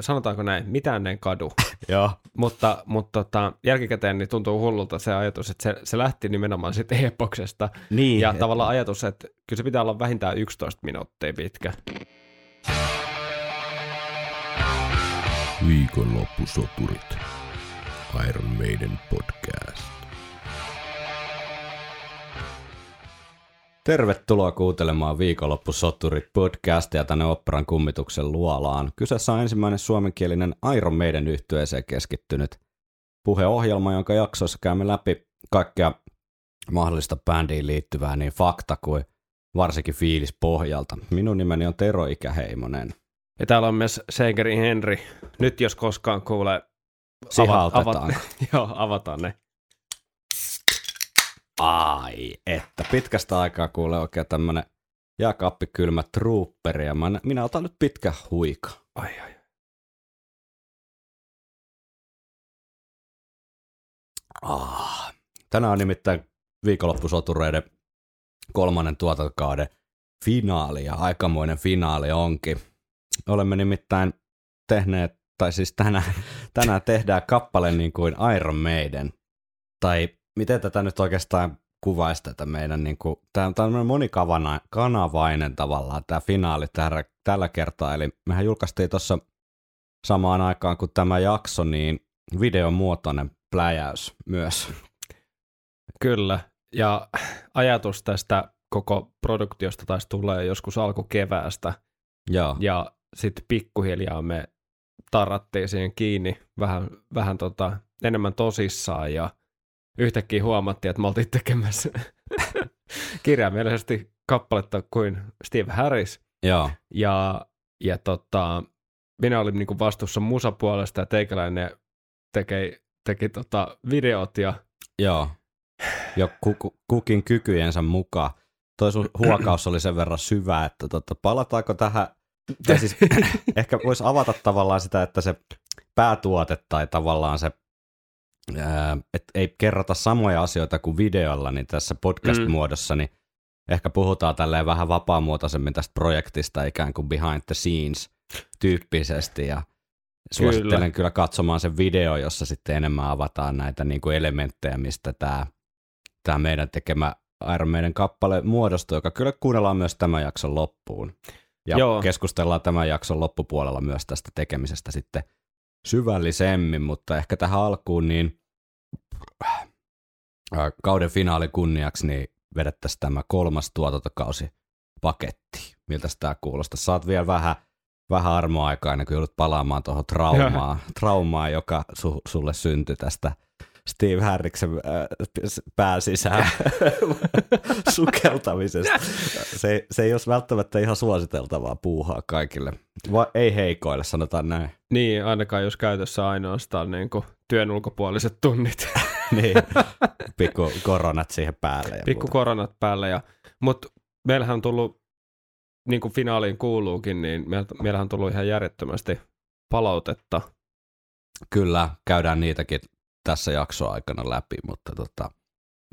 sanotaanko näin, mitään en kadu. Joo. mutta mutta tota, jälkikäteen niin tuntuu hullulta se ajatus, että se, se lähti nimenomaan siitä epoksesta. Niin. Ja et- tavallaan ajatus, että kyllä se pitää olla vähintään 11 minuuttia pitkä. Viikonloppusoturit. Iron Maiden podcast. Tervetuloa kuuntelemaan viikonloppusoturit podcastia tänne Operan kummituksen luolaan. Kyseessä on ensimmäinen suomenkielinen Iron Maiden yhtyeeseen keskittynyt puheohjelma, jonka jaksoissa käymme läpi kaikkea mahdollista bändiin liittyvää niin fakta kuin varsinkin fiilis pohjalta. Minun nimeni on Tero Ikäheimonen. Ja täällä on myös Segerin Henry. Nyt jos koskaan kuulee... Sihautetaanko? joo, avataan ne. Ai, että pitkästä aikaa kuulee oikein tämmönen jääkaappikylmä trooperi ja mä, minä otan nyt pitkä huika. Ai, ai. Ah. Tänään on nimittäin viikonloppusotureiden kolmannen tuotantokauden finaali ja aikamoinen finaali onkin. Olemme nimittäin tehneet, tai siis tänään, tänään tehdään kappale niin kuin Iron Maiden. Tai miten tätä nyt oikeastaan kuvaisi tätä meidän, niin kuin, tämä on tämmöinen monikanavainen tavallaan tämä finaali tällä, tällä kertaa. Eli mehän julkaistiin tuossa samaan aikaan kuin tämä jakso, niin videon muotoinen pläjäys myös. Kyllä. Ja ajatus tästä koko produktiosta taisi tulee joskus alkukeväästä. Joo. Ja sitten pikkuhiljaa me tarrattiin siihen kiinni vähän, vähän tota, enemmän tosissaan ja yhtäkkiä huomattiin, että me oltiin tekemässä kirjaimellisesti kappaletta kuin Steve Harris. Joo. Ja, ja tota, minä olin niinku vastuussa musapuolesta ja teikäläinen teki, teki tota videot ja Joo. Jo kuku, kukin kykyjensä mukaan. Toi sun huokaus oli sen verran syvä, että tota, palataanko tähän, tai siis ehkä voisi avata tavallaan sitä, että se päätuote tai tavallaan se, että ei kerrota samoja asioita kuin videolla, niin tässä podcast-muodossa, niin ehkä puhutaan tälleen vähän vapaamuotoisemmin tästä projektista ikään kuin behind the scenes tyyppisesti ja suosittelen kyllä. kyllä katsomaan sen video, jossa sitten enemmän avataan näitä niin kuin elementtejä, mistä tämä, tämä meidän tekemä Iron Maiden kappale muodostuu, joka kyllä kuunnellaan myös tämän jakson loppuun. Ja Joo. keskustellaan tämän jakson loppupuolella myös tästä tekemisestä sitten syvällisemmin, mutta ehkä tähän alkuun niin äh, kauden finaali kunniaksi niin vedettäisiin tämä kolmas tuotantokausi paketti. Miltä tämä kuulostaa? Saat vielä vähän, vähän armoaikaa ennen kuin joudut palaamaan tuohon traumaan, traumaan joka su, sulle syntyi tästä Steve Harriksen äh, pään sisään sukeltamisesta. Se, se ei olisi välttämättä ihan suositeltavaa puuhaa kaikille. Va, ei heikoille, sanotaan näin. niin, ainakaan jos käytössä ainoastaan niin kuin työn ulkopuoliset tunnit. niin, pikku koronat siihen päälle. Ja Pikku muuta. koronat päälle. Ja, mutta meillähän on tullut, niin kuin finaaliin kuuluukin, niin meillähän on tullut ihan järjettömästi palautetta. Kyllä, käydään niitäkin tässä jakson aikana läpi, mutta tota,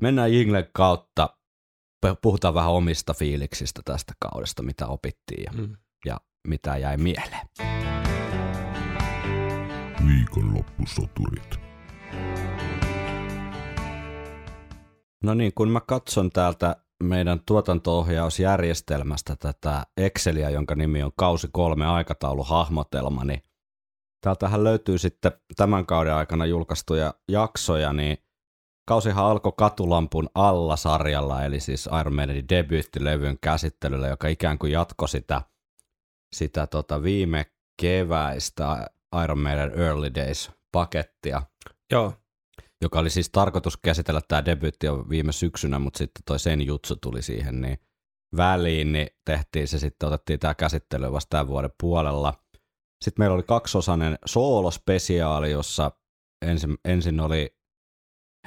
mennään Jinglen kautta. Puhutaan vähän omista fiiliksistä tästä kaudesta, mitä opittiin ja, Mm. ja mitä jäi mieleen. Viikonloppusoturit. No niin, kun mä katson täältä meidän tuotanto-ohjausjärjestelmästä tätä Exceliä, jonka nimi on kausi kolme aikatauluhahmotelma, niin täältähän löytyy sitten tämän kauden aikana julkaistuja jaksoja, niin kausihan alkoi Katulampun alla sarjalla, eli siis Iron Maidenin debyyttilevyn käsittelyllä, joka ikään kuin jatkoi sitä, sitä tota viime keväistä Iron Maiden Early Days-pakettia Joo, joka oli siis tarkoitus käsitellä tämä debyytti jo viime syksynä, mutta sitten toi sen jutsu tuli siihen niin väliin, niin tehtiin se sitten, otettiin tämä käsittely vasta tämän vuoden puolella. Sitten meillä oli kaksosainen soolospesiaali, jossa ensin, ensin oli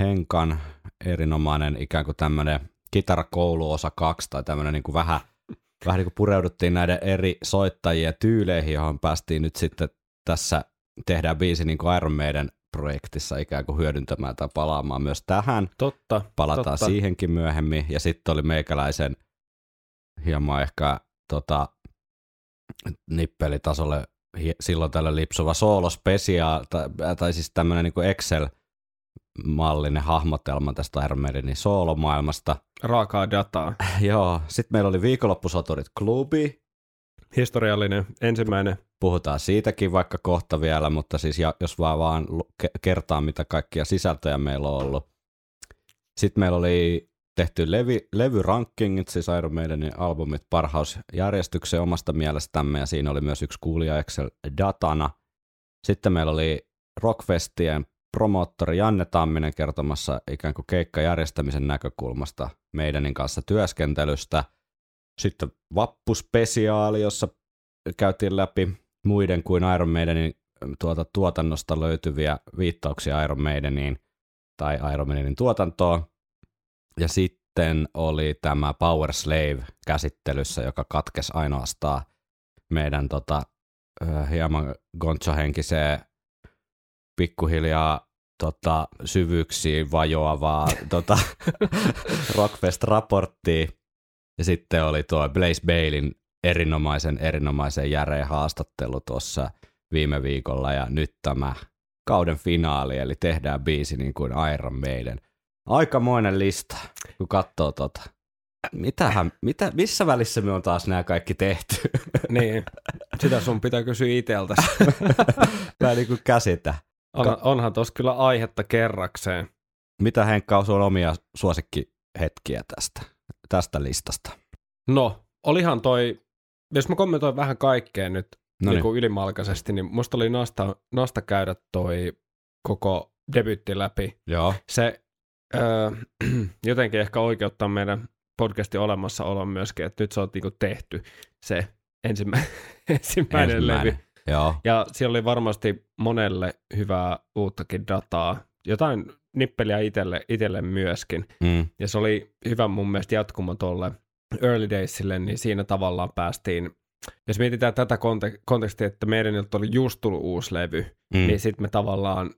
Henkan erinomainen ikään kuin tämmöinen kitarakoulu osa kaksi tai tämmöinen niin kuin vähän, vähän niin kuin pureuduttiin näiden eri soittajien tyyleihin, johon päästiin nyt sitten tässä tehdään biisi niin kuin Iron Maiden projektissa ikään kuin hyödyntämään tai palaamaan myös tähän. totta. Palataan totta. siihenkin myöhemmin. Ja sitten oli meikäläisen hieman ehkä tota, nippelitasolle silloin tällä lipsuva solo special, tai, tai siis tämmöinen niin Excel-mallinen hahmotelma tästä Iron Maidenin soolomaailmasta. Raakaa dataa. Joo, sitten meillä oli viikonloppusoturit klubi, Historiallinen ensimmäinen. puhutaan siitäkin vaikka kohta vielä, mutta siis jos vaan, vaan kertaa, mitä kaikkia sisältöjä meillä on ollut. Sitten meillä oli tehty levy, levyrankingit, siis Iron Maidenin albumit parhausjärjestykseen omasta mielestämme, ja siinä oli myös yksi kuulija Excel datana. Sitten meillä oli Rockfestien promoottori Janne Tamminen kertomassa ikään kuin keikkajärjestämisen näkökulmasta meidänin kanssa työskentelystä. Sitten vappuspesiaali, jossa käytiin läpi muiden kuin Iron Maidenin tuota, tuotannosta löytyviä viittauksia Iron Maideniin tai Iron Maidenin tuotantoon. Ja sitten oli tämä Power Slave käsittelyssä, joka katkesi ainoastaan meidän tota, hieman gonchohenkiseen pikkuhiljaa tota, syvyyksiin vajoavaa tota, Rockfest-raporttia. Ja sitten oli tuo Blaze Bailin erinomaisen, erinomaisen järeen haastattelu tuossa viime viikolla ja nyt tämä kauden finaali, eli tehdään biisi niin kuin Iron Maiden. Aikamoinen lista, kun katsoo tota. Mitähän, mitä, missä välissä me on taas nämä kaikki tehty? Niin, sitä sun pitää kysyä iteltä. Mä en niin kuin käsitä. On, onhan tuossa kyllä aihetta kerrakseen. Mitä Henkka on sun omia suosikkihetkiä tästä, tästä listasta? No, olihan toi, jos mä kommentoin vähän kaikkea nyt No niin kuin ylimalkaisesti, niin musta oli nasta, nasta käydä toi koko debytti läpi. Joo. Se öö, jotenkin ehkä oikeuttaa meidän podcastin olemassaolon myöskin, että nyt se on niinku tehty se ensimmä, ensimmäinen, Ensimmäinen. levy. Joo. Ja siellä oli varmasti monelle hyvää uuttakin dataa, jotain nippeliä itselle, itselle myöskin. Mm. Ja se oli hyvä mun mielestä jatkumo tuolle Early Daysille, niin siinä tavallaan päästiin, jos mietitään tätä kontek- kontekstia, että meidän oli just tullut uusi levy, mm. niin sitten me tavallaan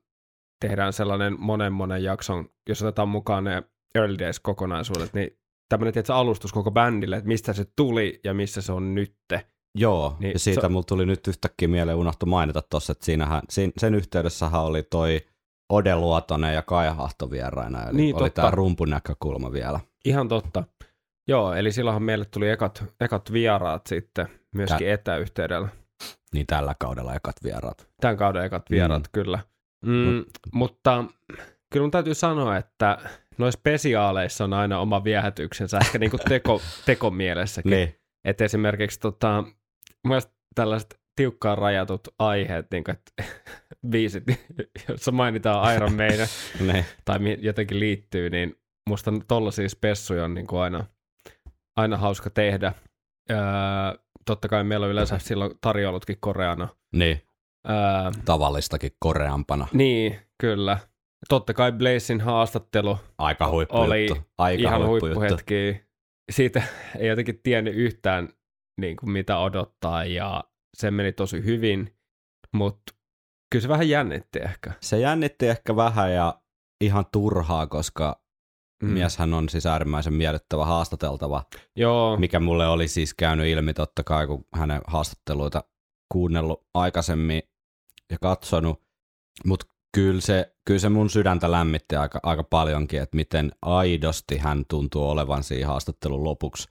tehdään sellainen monen monen jakson, jos otetaan mukaan ne Early Days-kokonaisuudet, niin tämmöinen tietysti alustus koko bändille, että mistä se tuli ja missä se on nytte. Joo, niin, ja siitä se- mulla tuli nyt yhtäkkiä mieleen unohtu mainita tuossa, että siinähän, siinä, sen yhteydessähän oli toi Ode Luotonen ja Kaija Hahto vieraina, eli Niin, oli tämä rumpunäkökulma vielä. Ihan totta. Joo, eli silloinhan meille tuli ekat, ekat vieraat sitten myöskin etäyhteydellä. Niin tällä kaudella ekat vieraat. Tämän kauden ekat vieraat, mm. kyllä. Mm, Mut- mutta kyllä mun täytyy sanoa, että noissa spesiaaleissa on aina oma viehätyksensä, ehkä niinku teko, tekomielessäkin. Niin. Että esimerkiksi tota, tällaiset tiukkaan rajatut aiheet, niin kuin, että biisit, joissa mainitaan Iron Maiden niin. tai jotenkin liittyy, niin musta tollaisia spessuja on niin kuin aina, aina hauska tehdä. Öö, totta kai meillä on yleensä silloin tarjoulutkin koreana. niin. Öö, Tavallistakin koreampana. niin, kyllä. Totta kai Blazin haastattelu Aika oli Aika ihan huippuhetki. Siitä ei jotenkin tiennyt yhtään niin kuin mitä odottaa ja se meni tosi hyvin, mutta kyllä se vähän jännitti ehkä. Se jännitti ehkä vähän ja ihan turhaa, koska mm. mieshän on siis äärimmäisen miellyttävä haastateltava, Joo, mikä mulle oli siis käynyt ilmi totta kai, kun hänen haastatteluita kuunnellut aikaisemmin ja katsonut, mutta kyllä se, kyllä se mun sydäntä lämmitti aika, aika paljonkin, että miten aidosti hän tuntuu olevan siinä haastattelun lopuksi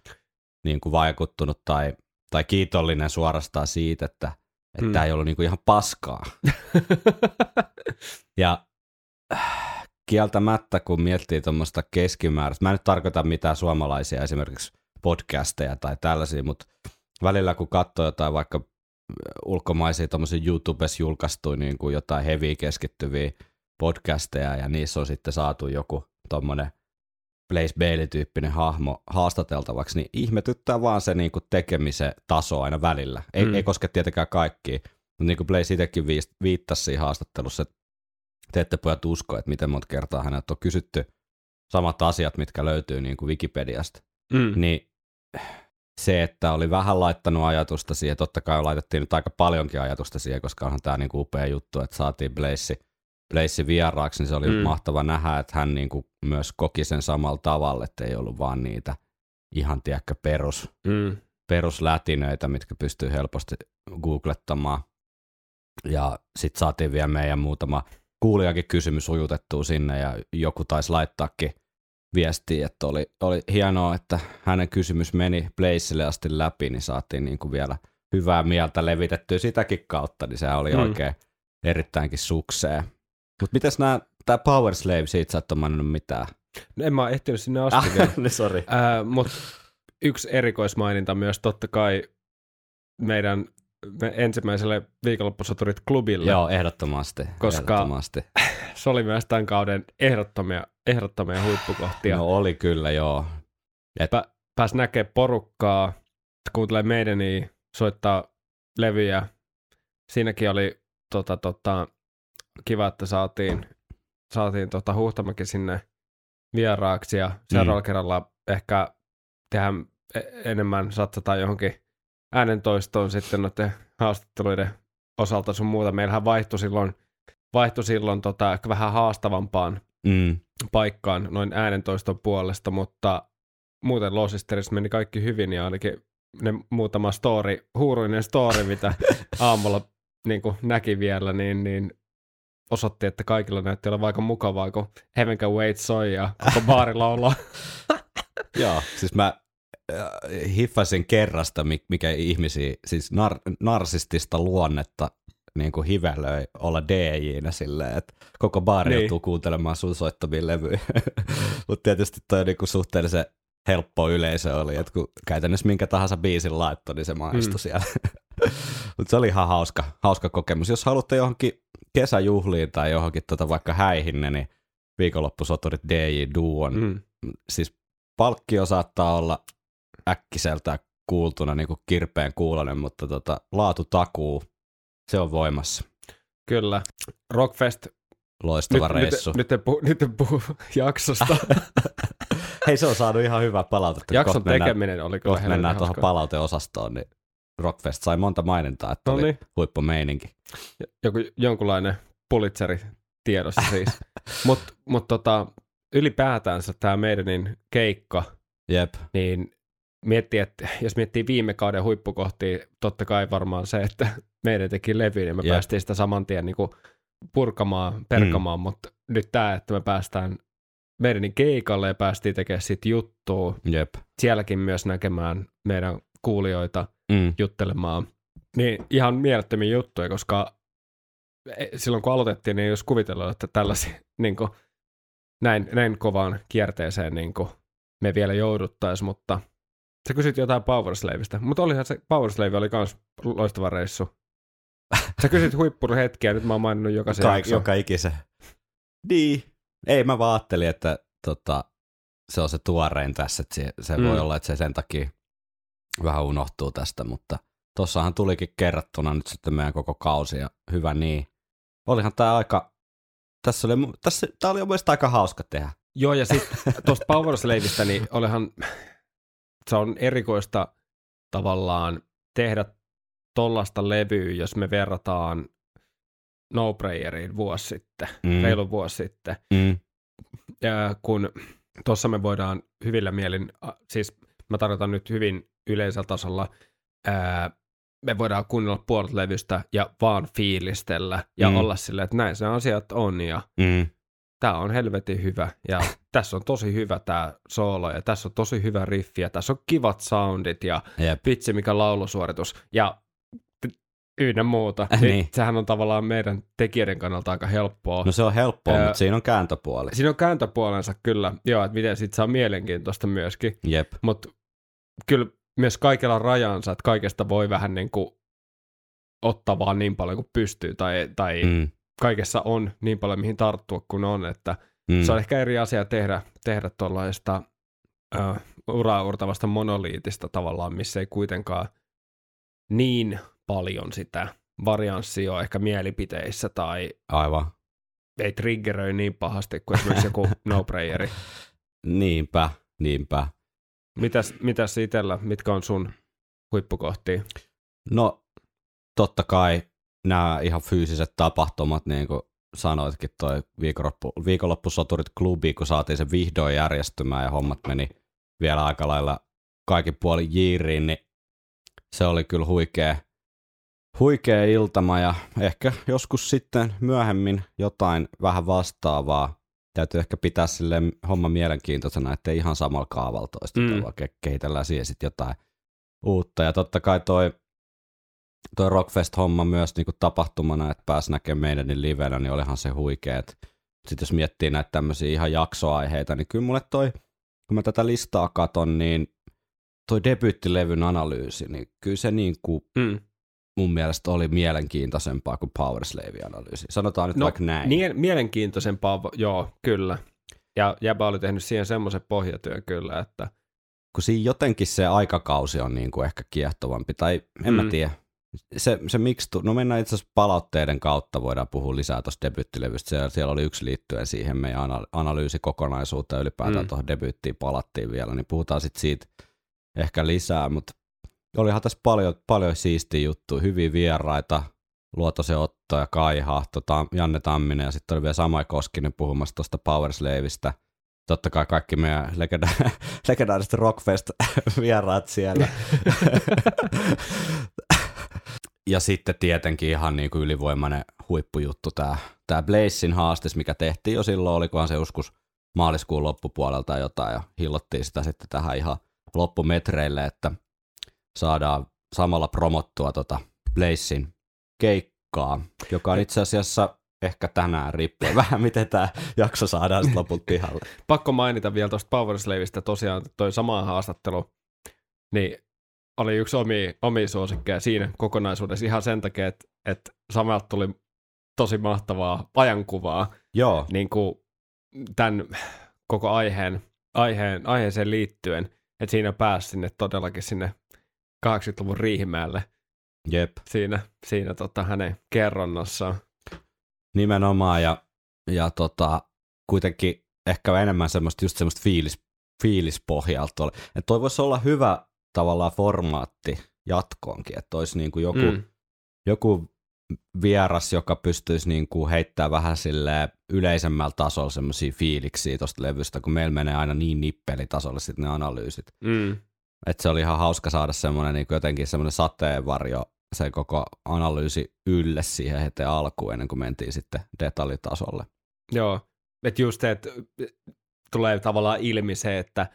niin kuin vaikuttunut tai, tai kiitollinen suorastaan siitä, että että Hmm. tämä ei ollut niin kuin ihan paskaa. Ja äh, kieltämättä, kun miettii tuommoista keskimääräistä, mä en nyt tarkoita mitään suomalaisia esimerkiksi podcasteja tai tällaisia, mutta välillä kun katsoo jotain vaikka ulkomaisia tuommoisia YouTubessa julkaistuja niin kuin jotain heavy keskittyviä podcasteja ja niissä on sitten saatu joku tuommoinen Blaze Bailey-tyyppinen hahmo haastateltavaksi, niin ihmetyttää vaan se niin kuin tekemisen taso aina välillä. Ei, Mm. ei koske tietenkään kaikkia, mutta niin kuin Blaze itsekin viittasi siinä haastattelussa, että te ette pojat usko, että miten monta kertaa hänet on kysytty samat asiat, mitkä löytyy niin kuin Wikipediasta. mm. Niin se, että oli vähän laittanut ajatusta siihen, totta kai laitettiin nyt aika paljonkin ajatusta siihen, koska onhan tämä niinku upea juttu, että saatiin Blaze, Blaze vieraaksi, niin se oli Mm. mm. mahtava nähdä, että hän niinku myös koki sen samalla tavalla, että ei ollut vaan niitä ihan tiedäkö perus, Mm. peruslätinöitä, mitkä pystyy helposti googlettamaan. Ja sitten saatiin vielä meidän muutama kuulijakin kysymys ujutettua sinne ja joku taisi laittaakin viestiä, että oli, oli hienoa, että hänen kysymys meni Blazeille asti läpi, niin saatiin niin kuin vielä hyvää mieltä levitettyä sitäkin kautta, niin se oli Mm. oikein erittäinkin sukseen. Mutta mites nämä, tämä Power Slave, siitä sä et ole mitään. No en mä ehtinyt sinne asti vielä. niin sori. Ää, Mutta yksi erikoismaininta myös totta kai meidän me ensimmäiselle viikonloppusoturit klubille. Joo, ehdottomasti. Koska- ehdottomasti. Se oli myös tämän kauden ehdottomia, ehdottomia huippukohtia. No oli kyllä, joo. Et, Pä, pääs näkee porukkaa, kuuntelee meidän, niin soittaa levyjä. Siinäkin oli tota, tota, kiva, että saatiin, saatiin tota, Huhtamäki sinne vieraaksi ja seuraavalla Mm. kerralla ehkä tehdään e- enemmän, satsataan johonkin äänentoistoon sitten noiden haastatteluiden osalta sun muuta. Meillähän vaihtui silloin, vaihtui silloin tota, ehkä vähän haastavampaan mm, paikkaan noin äänentoiston puolesta, mutta muuten Losisterissa meni kaikki hyvin ja ainakin ne muutama story, huuruinen story, mitä aamulla niin kuin näki vielä, niin, niin osoitti, että kaikilla näytti olevan aika mukavaa, kun Heaven Can Wait soi ja koko baari laulaa. joo, siis mä äh, hiffasin kerrasta, mi- mikä ihmisiä, siis nar- narsistista luonnetta niin kuin hivelöi olla DJ-nä silleen, että koko baari Niin. joutuu kuuntelemaan sun soittamia levyjä. Mutta tietysti toi niin kuin suhteellisen helppo yleisö oli, että kun käytännössä minkä tahansa biisin laittoi, niin se maistui Mm. siellä. Mutta se oli ihan hauska, hauska kokemus. Jos haluatte johonkin kesäjuhliin tai johonkin tota vaikka häihinne, niin viikonloppusoturit DJ Duon. Mm. Siis palkkio saattaa olla äkkiseltä kuultuna niin kuin kirpeen kuulonen, mutta tota, laatu takuu, se on voimassa. Kyllä. Rockfest. Loistava nyt, reissu. Nyt, nyt, en puhu, nyt en puhu jaksosta. Hei, se on saanut ihan hyvää palautetta. Jakson Kohta mennään- tekeminen oli kyllä Kohta mennään tuohon palauteosastoon, niin Rockfest sai monta mainintaa, että No oli niin. huippumeininki. joku, jonkunlainen pulitzeri tiedossa siis. Mutta mut tota, ylipäätänsä tämä meidänin keikka, Jep, niin miettii, että jos miettii viime kauden huippukohtia, totta kai varmaan se, että meidän teki levy, niin me Jep. päästiin sitä saman tien niin purkamaan, perkamaan, mm. mutta nyt tämä, että me päästään meidänin keikalle ja päästiin tekemään sit juttua, jep. sielläkin myös näkemään meidän kuulijoita, Mm. juttelemaan. Niin ihan mielettömiä juttuja, koska e- silloin kun aloitettiin, niin ei olisi kuvitellut, että tällaisia niin kuin, näin, näin kovaan kierteeseen niin kuin, me vielä jouduttaisiin, mutta sä kysyt jotain Powerslavista, mutta olihan se Powerslave oli myös loistava reissu. Sä kysyt huippuhetkiä, nyt mä oon maininnut jokaisen Kaik, joka ikisen. Niin. Ei, mä vaan ajattelin, että tota, se on se tuorein tässä, että se, se Mm. voi olla, että se sen takia vähän unohtuu tästä, mutta tossahan tulikin kerrattuna nyt sitten meidän koko kausi ja hyvä niin. Olihan tää aika, tässä oli, tässä, tää oli mielestäni aika hauska tehdä. Joo, ja sitten tuosta Powerslavista, niin olihan, se on erikoista tavallaan tehdä tollasta levyä, jos me verrataan No Prayeriin vuosi sitten, mm. reilu vuosi sitten. Mm. Ja kun tuossa me voidaan hyvillä mielin, siis mä tarkoitan nyt hyvin yleisellä tasolla, ää, me voidaan kuunnella puolet levystä ja vaan fiilistellä ja Mm. olla silleen, että näin se asiat on ja Mm. tämä on helvetin hyvä ja tässä on tosi hyvä tämä soolo ja tässä on tosi hyvä riffi ja tässä on kivat soundit ja Jep. vitsi mikä laulusuoritus ja ynnä muuta. Äh, Niin. niin. Sehän on tavallaan meidän tekijöiden kannalta aika helppoa. No se on helppoa, Ää, mutta siinä on kääntöpuoli. Siinä on kääntöpuolensa kyllä, joo, että miten siitä saa mielenkiintoista myöskin, Jep. mutta kyllä myös kaikella rajansa, että kaikesta voi vähän niin kuin ottaa vaan niin paljon kuin pystyy tai, tai. Mm. kaikessa on niin paljon mihin tarttua kuin on, että Mm. se on ehkä eri asia tehdä, tehdä tuollaista uh, uraurtavasta monoliitista tavallaan, missä ei kuitenkaan niin paljon sitä varianssia ehkä mielipiteissä tai Aivan. ei triggeröi niin pahasti kuin esimerkiksi joku no-prayeri. Niinpä, niinpä. Mitäs, mitäs itsellä, mitkä on sun huippukohtia? No, totta kai nämä ihan fyysiset tapahtumat, niin kuin sanoitkin, toi viikonloppu, viikonloppusoturit klubi, kun saatiin se vihdoin järjestymään ja hommat meni vielä aika lailla kaikin puolin jiiriin, niin se oli kyllä huikea, huikea iltama ja ehkä joskus sitten myöhemmin jotain vähän vastaavaa. Täytyy ehkä pitää sille homma mielenkiintoisena, ettei ihan samalla kaavalla toisteta, Mm. vaan ke- kehitellään siihen sitten jotain uutta. Ja totta kai toi, toi Rockfest-homma myös niinku tapahtumana, että pääsi näkemään meidän livenä, niin olihan se huikea. Sitten jos miettii näitä tämmöisiä ihan jaksoaiheita, niin kyllä mulle toi, kun mä tätä listaa katon, niin toi debyyttilevyn analyysi, niin kyllä se niin kuin Mm. mun mielestä oli mielenkiintoisempaa kuin Powerslave-analyysi. Sanotaan nyt No, vaikka näin. Niin, mielenkiintoisempaa, joo, kyllä. Ja Jäbä oli tehnyt siihen semmoisen pohjatyön kyllä, että kun siinä jotenkin se aikakausi on niin kuin ehkä kiehtovampi, tai en mm. mä tiedä. Se, se miksi, tu- no mennään itse asiassa palautteiden kautta, voidaan puhua lisää tuosta debyyttilevystä. Siellä, siellä oli yksi liittyen siihen meidän ana- analyysikokonaisuuteen, ylipäätään mm. Tuohon debyyttiin palattiin vielä, niin puhutaan sitten siitä ehkä lisää, mutta olihan tässä paljon, paljon siistiä juttuja, hyviä vieraita, Luotosen Otto ja Kai Hahto, Tam, Janne Tamminen ja sitten oli vielä Samai Koskinen puhumassa tuosta Powerslaveista. Totta kai kaikki meidän legenda- legendaariset Rockfest-vieraat siellä. ja sitten tietenkin ihan niin kuin ylivoimainen huippujuttu tämä, tämä Blazein haastis, mikä tehtiin jo silloin, olikohan se joskus maaliskuun loppupuolelta jotain, ja hillottiin sitä sitten tähän ihan loppumetreille, että saadaan samalla promottua tota Blazein keikkaa, joka on itse asiassa ehkä tänään, riippuen vähän miten tämä jakso saadaan sitten lopulta pihalle. pakko mainita vielä tuosta Powerslavista tosiaan toi sama haastattelu, niin oli yksi omi, omi suosikkeja siinä kokonaisuudessa ihan sen takia, että, että samalta tuli tosi mahtavaa ajankuvaa Joo, niin kuin tämän koko aiheen, aiheen, aiheeseen liittyen, että siinä pääsi sinne todellakin sinne 80-luvun riihimäelle jep. siinä, siinä tota hänen kerronnassaan. Nimenomaan ja, ja tota, kuitenkin ehkä enemmän semmoista, just semmoista fiilis, fiilispohjalta. Että toi voisi olla hyvä tavallaan formaatti jatkoonkin, että olisi niin kuin joku, mm. Joku vieras, joka pystyisi niin kuin heittämään vähän sille yleisemmällä tasolla semmoisia fiiliksiä tuosta levystä, kun meillä menee aina niin nippelitasolle sitten ne analyysit. Mm. Että se oli ihan hauska saada semmoinen niin jotenkin semmoinen sateenvarjo se koko analyysi ylle siihen heti alkuun ennen kuin mentiin sitten detaljitasolle. Joo, että just se, että tulee tavallaan ilmi se, että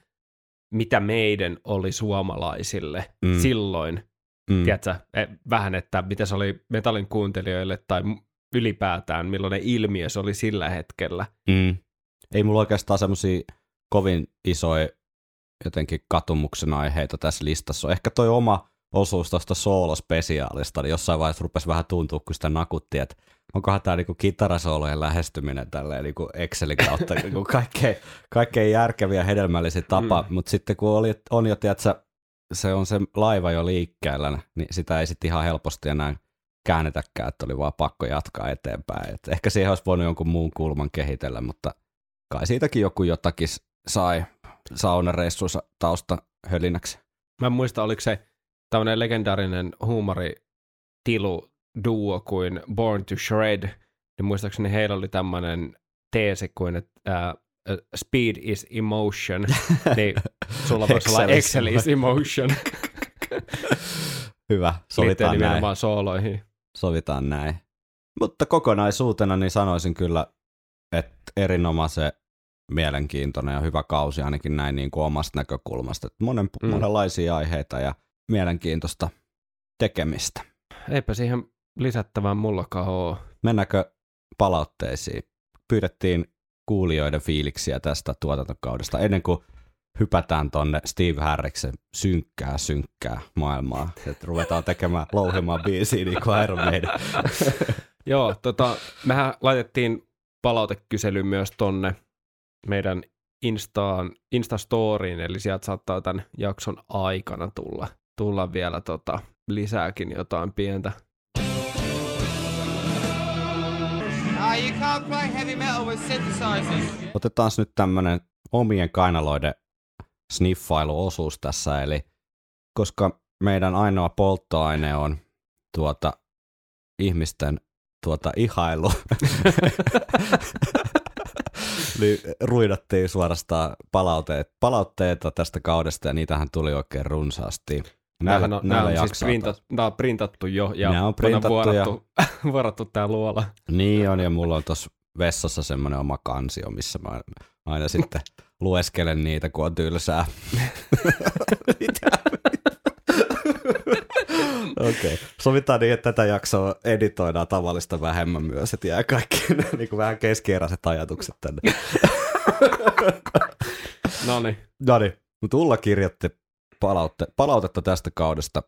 mitä meidän oli suomalaisille Mm. silloin, Mm. tiedätkö, eh, vähän, että mitä se oli metallin kuuntelijoille tai ylipäätään, millainen ilmiö se oli sillä hetkellä. Mm. Ei mulla oikeastaan semmoisia kovin isoja jotenkin katumuksen aiheita tässä listassa. Ehkä toi oma osuus tuosta soolospesiaalista, niin jossain vaiheessa rupesi vähän tuntua, kun sitä nakutti, että onkohan tämä niinku kitarasoolojen lähestyminen tälleen niinku Excelin kautta niinku kaikkein, kaikkein järkeviä hedelmällisiä tapa, mm. Mutta sitten kun oli, on jo, tiedätkö, se on se laiva jo liikkeellä, niin sitä ei sitten ihan helposti enää käännetäkään, että oli vaan pakko jatkaa eteenpäin. Et ehkä siihen olisi voinut jonkun muun kulman kehitellä, mutta kai siitäkin joku jotakin sai saunareissunsa tausta hölinäksi. Mä en muista, oliko se tämmöinen legendaarinen huumoritilu duo kuin Born to Shred, niin muistaakseni heillä oli tämmöinen teesi kuin, että uh, speed is emotion, niin sulla voisi olla Excel is emotion. Hyvä, Liittyen sovitaan näin. nimenomaan sooloihin. Sovitaan näin. Mutta kokonaisuutena niin sanoisin kyllä, että erinomaisen mielenkiintoinen ja hyvä kausi ainakin näin niin kuin omasta näkökulmasta. Että monen. Mm. Monenlaisia aiheita ja mielenkiintoista tekemistä. Eipä siihen lisättävää mullakaan ole. Mennäänkö palautteisiin? Pyydettiin kuulijoiden fiiliksiä tästä tuotantokaudesta ennen kuin hypätään tonne Steve Harriksen synkkää, synkkää maailmaa. Että ruvetaan tekemään louhimaan biisiä niin kuin Iron Maiden. Joo, tota, mehän laitettiin palautekysely myös tonne meidän Instaan, Instastoriin, eli sieltä saattaa tämän jakson aikana tulla, tulla vielä tota, lisääkin jotain pientä. Ah. Otetaan nyt tämmönen omien kainaloiden sniffailuosuus tässä, eli koska meidän ainoa polttoaine on tuota ihmisten tuota ihailu, niin ruidattiin suorastaan palautteet, palautteita tästä kaudesta ja niitähän tuli oikein runsaasti. Näillä, Nämähän on, näillä nämä on, siis printat, nämä on printattu jo ja Nämä on printattu vuorattu, vuorattu tää luola. Niin on, ja mulla on tuossa vessassa semmoinen oma kansio, missä mä aina sitten lueskelen niitä, kun on tylsää. Okei. Okay. Sovitaan niin, että tätä jaksoa editoidaan tavallista vähemmän myös, että jää kaikki niin kuin vähän keskeeräiset ajatukset tänne. No niin. No niin, mutta Ulla kirjoitti palautte, palautetta tästä kaudesta.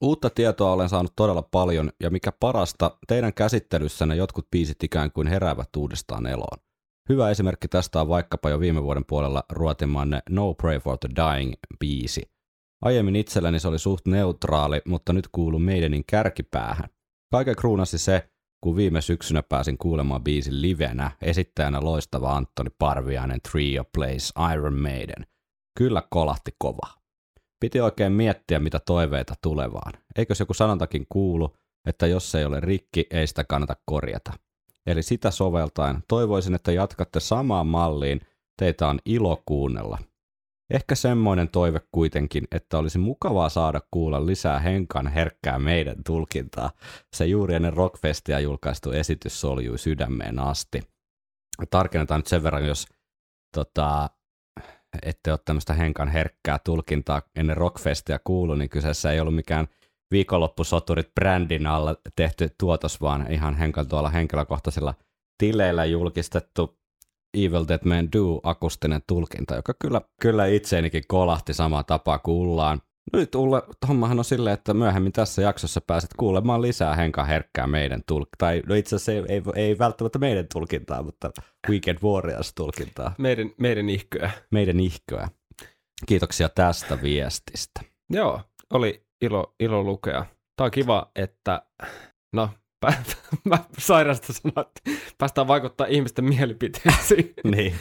Uutta tietoa olen saanut todella paljon, ja mikä parasta, teidän käsittelyssänne jotkut biisit ikään kuin heräävät uudestaan eloon. Hyvä esimerkki tästä on vaikkapa jo viime vuoden puolella ruotimanne No Pray for the Dying biisi. Aiemmin itselläni se oli suht neutraali, mutta nyt kuuluu meidänin kärkipäähän. Kaiken kruunasi se, kun viime syksynä pääsin kuulemaan biisin livenä, esittäjänä loistava Antoni Parviainen Trio Plays Iron Maiden. Kyllä kolahti kova. Piti oikein miettiä, mitä toiveita tulevaan. Eikös joku sanontakin kuulu, että jos se ei ole rikki, ei sitä kannata korjata. Eli sitä soveltaen toivoisin, että jatkatte samaan malliin, teitä on ilo kuunnella. Ehkä semmoinen toive kuitenkin, että olisi mukavaa saada kuulla lisää Henkan herkkää meidän tulkintaa. Se juuri ennen Rockfestia julkaistu esitys soljui sydämeen asti. Tarkennetaan nyt sen verran, jos tota, ette ole tämmöistä Henkan herkkää tulkintaa ennen Rockfestia kuullut, niin kyseessä ei ollut mikään viikonloppusoturit brändin alla tehty tuotos, vaan ihan Henkan tuolla henkilökohtaisilla tileillä julkistettu Evil Dead Men Do akustinen tulkinta, joka kyllä, kyllä itseenikin kolahti samaa tapaa kuin Ullaan. Nyt Ulle, hommahan on silleen, että myöhemmin tässä jaksossa pääset kuulemaan lisää Henkan herkkää meidän tulkintaa. Tai no itse asiassa ei, ei, ei, välttämättä meidän tulkintaa, mutta Weekend Warriors tulkintaa. Meidän, meidän ihköä. Meidän ihköä. Kiitoksia tästä viestistä. Joo, oli ilo, ilo lukea. Tämä on kiva, että no, mä sairasta sanoa, että päästään vaikuttaa ihmisten mielipiteisiin. niin.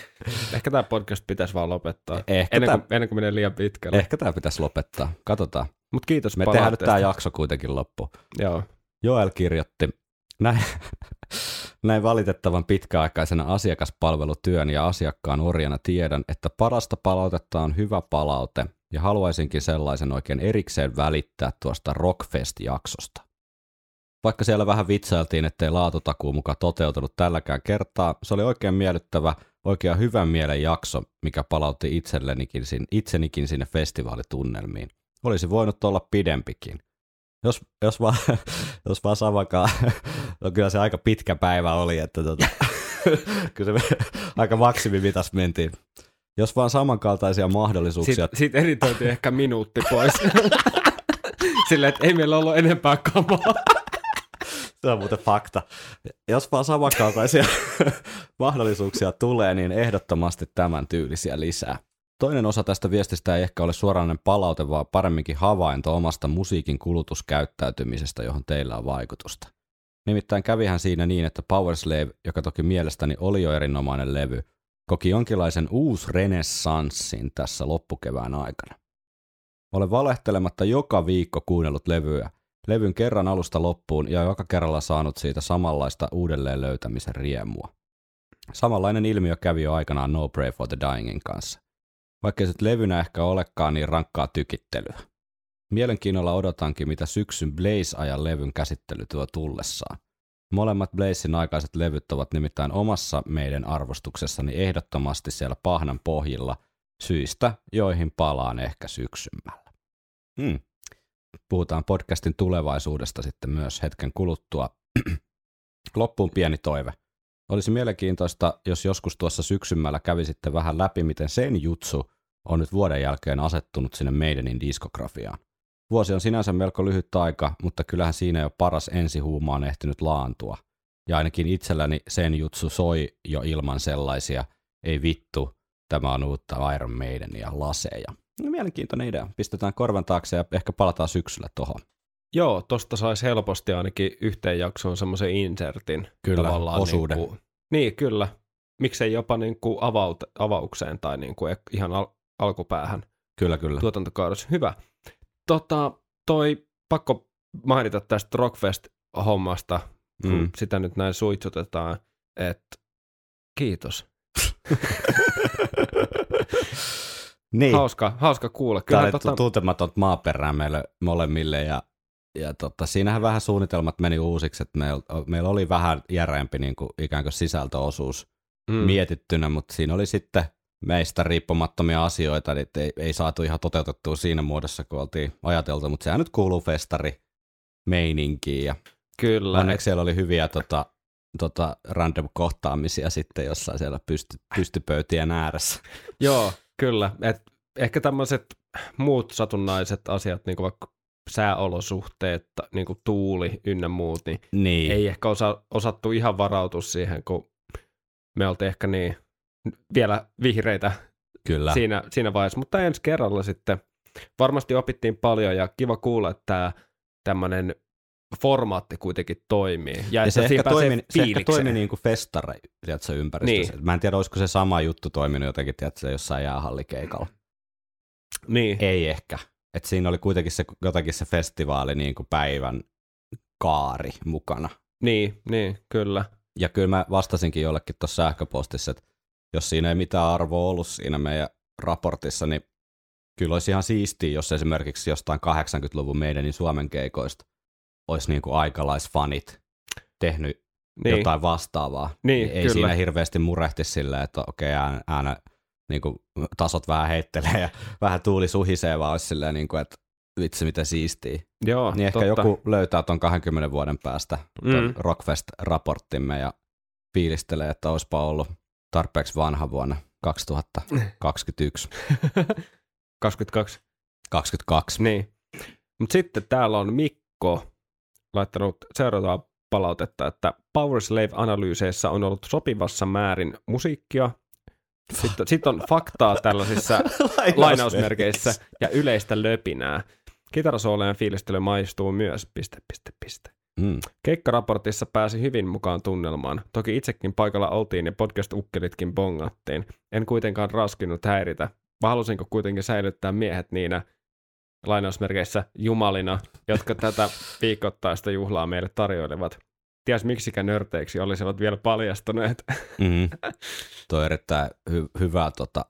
Ehkä tämä podcast pitäisi vaan lopettaa, Ehkä ennen, tää- kuin, ennen kuin menee liian pitkälle. Ehkä tämä pitäisi lopettaa. Katsotaan. Mutta kiitos Me tehdään nyt tämä jakso kuitenkin loppu. Joo. Joel kirjoitti, näin, näin valitettavan pitkäaikaisena asiakaspalvelutyön ja asiakkaan orjana tiedän, että parasta palautetta on hyvä palaute ja haluaisinkin sellaisen oikein erikseen välittää tuosta Rockfest-jaksosta. Vaikka siellä vähän vitsailtiin, ettei laatutakuu muka toteutunut tälläkään kertaa, se oli oikein miellyttävä, oikein hyvän mielen jakso, mikä palautti itsellenikin, itsenikin sinne festivaalitunnelmiin. Olisi voinut olla pidempikin. Jos, jos, vaan, jos vaan samakaan, no kyllä se aika pitkä päivä oli, että tota, kyllä se aika maksimimitas mentiin. Jos vaan samankaltaisia mahdollisuuksia Sitten sit editoitiin ehkä minuutti pois. Silleen, että ei meillä ollut enempää kamaa. Se on muuten fakta. Jos vaan samankaltaisia mahdollisuuksia tulee, niin ehdottomasti tämän tyylisiä lisää. Toinen osa tästä viestistä ei ehkä ole suoranainen palaute, vaan paremminkin havainto omasta musiikin kulutuskäyttäytymisestä, johon teillä on vaikutusta. Nimittäin kävihän siinä niin, että Powerslave, joka toki mielestäni oli jo erinomainen levy, koki jonkinlaisen uusrenessanssin tässä loppukevään aikana. Olen valehtelematta joka viikko kuunnellut levyä, levyn kerran alusta loppuun ja joka kerralla saanut siitä samanlaista uudelleen löytämisen riemua. Samanlainen ilmiö kävi jo aikanaan No Pray for the Dyingin kanssa. Vaikka se levynä ehkä olekaan niin rankkaa tykittelyä. Mielenkiinnolla odotankin, mitä syksyn Blaze-ajan levyn käsittely tuo tullessaan. Molemmat Blazein aikaiset levyt ovat nimittäin omassa meidän arvostuksessani ehdottomasti siellä pahnan pohjilla syistä, joihin palaan ehkä syksymällä. Hmm. Puhutaan podcastin tulevaisuudesta sitten myös hetken kuluttua. Loppuun pieni toive. Olisi mielenkiintoista, jos joskus tuossa syksymällä kävisitte vähän läpi, miten sen jutsu on nyt vuoden jälkeen asettunut sinne meidänin diskografiaan. Vuosi on sinänsä melko lyhyt aika, mutta kyllähän siinä jo paras ensihuuma on ehtinyt laantua. Ja ainakin itselläni sen jutsu soi jo ilman sellaisia, ei vittu, tämä on uutta Iron Maiden ja laseja. No, mielenkiintoinen idea. Pistetään korvan taakse ja ehkä palataan syksyllä tohon. Joo, tosta saisi helposti ainakin yhteen jaksoon semmoisen insertin. Kyllä, tavallaan osuuden. Niin, kuin, niin, kyllä. Miksei jopa niin kuin avaut, avaukseen tai niin kuin ihan al- alkupäähän Kyllä, kyllä. tuotantokaudessa. Hyvä. Tota, toi pakko mainita tästä Rockfest-hommasta, kun Mm. sitä nyt näin suitsutetaan, että kiitos. Niin. hauska, hauska kuulla. Tämä Kyllä oli tota, tuntematon maaperää meille molemmille ja, ja tota, siinähän vähän suunnitelmat meni uusiksi, että meillä, meillä oli vähän järeämpi niin kuin, ikään kuin sisältöosuus mm. mietittynä, mutta siinä oli sitten meistä riippumattomia asioita, niin ei, ei saatu ihan toteutettua siinä muodossa, kun oltiin ajateltu, mutta sehän nyt kuuluu festari meininkiin ja Kyllä. onneksi siellä oli hyviä tota, tota random kohtaamisia sitten jossain siellä pysty, pystypöytien ääressä. Joo, kyllä. Et ehkä tämmöiset muut satunnaiset asiat, niin kuin vaikka sääolosuhteet, niin kuin tuuli ynnä muut, niin Niin, ei ehkä osa, osattu ihan varautua siihen, kun me oltiin ehkä niin vielä vihreitä kyllä. siinä, siinä vaiheessa. Mutta ensi kerralla sitten varmasti opittiin paljon ja kiva kuulla, että tämä tämmöinen formaatti kuitenkin toimii. Ja, Ja se ehkä, toimi, se ehkä toimi niin kuin festari tiedätkö, ympäristössä. Niin. Mä en tiedä, olisiko se sama juttu toiminut jotenkin tiedätkö, jossain jäähallikeikalla. Niin, Ei ehkä. Et siinä oli kuitenkin se, jotenkin se festivaali niin kuin päivän kaari mukana. niin, niin, kyllä. Ja kyllä mä vastasinkin jollekin tuossa sähköpostissa, että jos siinä ei mitään arvoa ollut siinä meidän raportissa, niin kyllä olisi ihan siistiä, jos esimerkiksi jostain 80-luvun meidän Suomen keikoista olisi niin kuin aikalaisfanit tehnyt Niin. jotain vastaavaa. Niin, ei kyllä. siinä hirveästi murehti silleen, että okei, ään, äänä, niin kuin, tasot vähän heittelee ja vähän tuuli suhisee, vaan olisi silleen, niin kuin, että vitsi mitä siistiä. Joo, Niin ehkä totta. joku löytää tuon 20 vuoden päästä Mm. Rockfest-raporttimme ja fiilistelee, että olisipa ollut tarpeeksi vanha vuonna 2021. 22. 22. Niin. Mutta sitten täällä on Mikko laittanut seuraavaa palautetta, että Power Slave-analyyseissä on ollut sopivassa määrin musiikkia. Sitten, sitten on faktaa tällaisissa lainausmerkeissä ja yleistä löpinää. Kitarasoolejen fiilistely maistuu myös, piste, piste, piste. Mm. Keikkaraportissa pääsi hyvin mukaan tunnelmaan. Toki itsekin paikalla oltiin ja podcast-ukkelitkin bongattiin. En kuitenkaan raskinut häiritä, vaan halusinko kuitenkin säilyttää miehet niinä lainausmerkeissä jumalina, jotka tätä viikoittaista juhlaa meille tarjoilevat. Ties miksikä nörteiksi olisivat vielä paljastuneet. Mm. Tuo on erittäin hy- hyvää tota,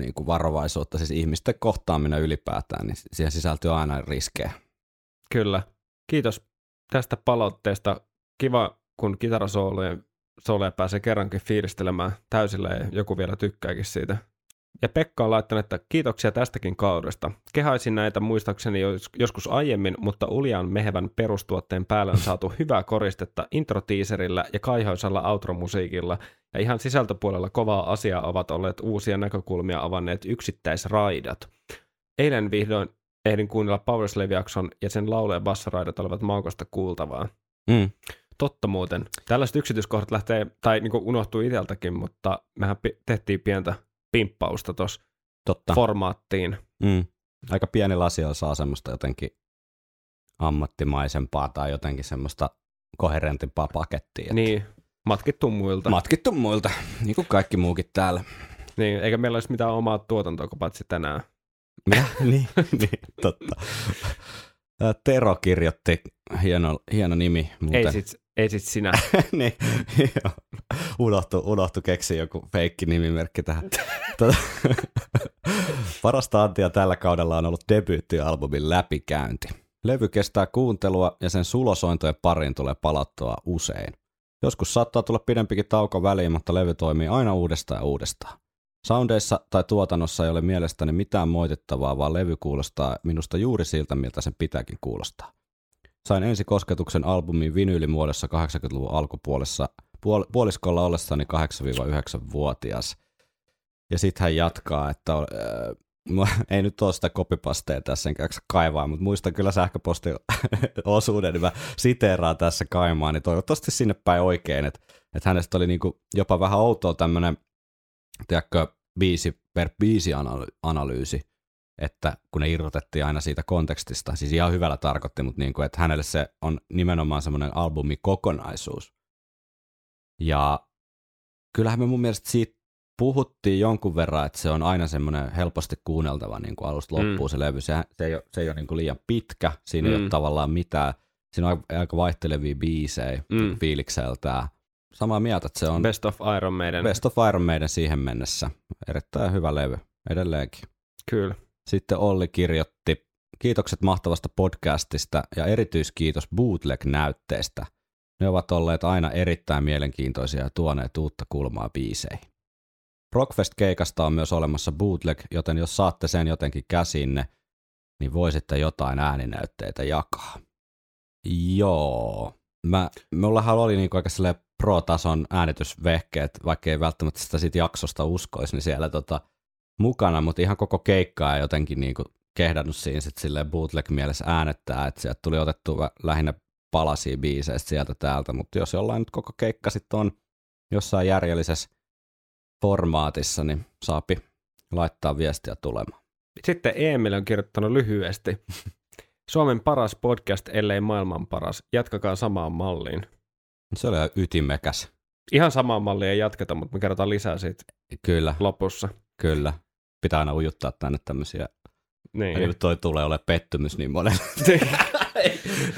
niin kuin varovaisuutta, siis ihmisten kohtaaminen ylipäätään, niin siihen sisältyy aina riskejä. Kyllä. Kiitos tästä palautteesta. Kiva, kun kitarasoolojen sooleja pääsee kerrankin fiilistelemään täysillä ja joku vielä tykkääkin siitä. Ja Pekka on laittanut, että kiitoksia tästäkin kaudesta. Kehaisin näitä muistaakseni jos- joskus aiemmin, mutta Uljan mehevän perustuotteen päälle on saatu hyvää koristetta introtiiserillä ja kaihoisella outromusiikilla, ja ihan sisältöpuolella kovaa asiaa ovat olleet uusia näkökulmia avanneet yksittäisraidat. Eilen vihdoin ehdin kuunnella Powerslave-jakson ja sen laulu- ja bassaraidat olivat maukasta kuultavaa. Mm. Totta muuten. Tällaiset yksityiskohdat lähtee, tai niin unohtuu itseltäkin, mutta mehän tehtiin pientä pimppausta tuossa formaattiin. Mm. Aika pienillä asioilla saa semmoista jotenkin ammattimaisempaa tai jotenkin semmoista koherentimpaa pakettia. että Niin, matkittu muilta. Matkittu muilta, niin kuin kaikki muukin täällä. niin, eikä meillä olisi mitään omaa tuotantoa kuin paitsi tänään. Mitä? niin, niin, totta. Tero kirjoitti, hieno, hieno nimi muuten. Ei sit, ei sit sinä. niin, joo. unohtu, unohtu keksiä joku feikki nimimerkki tähän. Tota, Parasta antia tällä kaudella on ollut debyyttialbumin läpikäynti. Levy kestää kuuntelua ja sen sulosointojen pariin tulee palattua usein. Joskus saattaa tulla pidempikin tauko väliin, mutta levy toimii aina uudestaan ja uudestaan. Soundeissa tai tuotannossa ei ole mielestäni mitään moitittavaa, vaan levy kuulostaa minusta juuri siltä, miltä sen pitääkin kuulostaa. Sain ensi kosketuksen albumin vinyylimuodossa 80-luvun alkupuolessa puol- puoliskolla ollessani 8-9-vuotias. Ja sitten hän jatkaa, että äh, ei nyt ole sitä kopipasteja tässä enkä kaivaa, mutta muistan kyllä sähköpostin osuuden, niin mä siteeraan tässä kaimaan, niin toivottavasti sinne päin oikein, että, että hänestä oli niinku jopa vähän outoa tämmöinen, tiedätkö, biisi per biisi analy- analyysi, että kun ne irrotettiin aina siitä kontekstista, siis ihan hyvällä tarkoitti, mutta niin kuin, että hänelle se on nimenomaan semmoinen albumikokonaisuus. Ja kyllähän me mun mielestä siitä puhuttiin jonkun verran, että se on aina semmoinen helposti kuunneltava niin kuin alusta loppuun mm. se levy. Se, se ei ole, se ei ole niin kuin liian pitkä, siinä mm. ei Mm. ole tavallaan mitään, siinä on aika vaihtelevia biisejä Mm. mm. fiilikseltään. Samaa mieltä, että se on Best of Iron Maiden. Best of Iron Maiden siihen mennessä. Erittäin hyvä levy edelleenkin. Kyllä. Sitten Olli kirjoitti, kiitokset mahtavasta podcastista ja erityiskiitos bootleg-näytteistä. Ne ovat olleet aina erittäin mielenkiintoisia ja tuoneet uutta kulmaa biiseihin. Rockfest-keikasta on myös olemassa bootleg, joten jos saatte sen jotenkin käsinne, niin voisitte jotain ääninäytteitä jakaa. Joo. Mä, mullahan oli niinku aika pro-tason äänitysvehkeet, vaikka ei välttämättä sitä siitä jaksosta uskoisi, niin siellä tota, mukana, mutta ihan koko keikkaa ei jotenkin niinku kehdannut siinä sit silleen bootleg-mielessä äänettää, että sieltä tuli otettu lähinnä palasia biiseistä sieltä täältä, mutta jos jollain nyt koko keikka sitten on jossain järjellisessä formaatissa, niin saapi laittaa viestiä tulemaan. Sitten Emil on kirjoittanut lyhyesti. Suomen paras podcast, ellei maailman paras. Jatkakaa samaan malliin. Se oli ihan ytimekäs. Ihan samaan malliin ei jatketa, mutta me kerrotaan lisää siitä Kyllä, lopussa. kyllä. Pitää aina ujuttaa tänne tämmöisiä. Niin. Eli toi tulee ole pettymys niin monelle. ei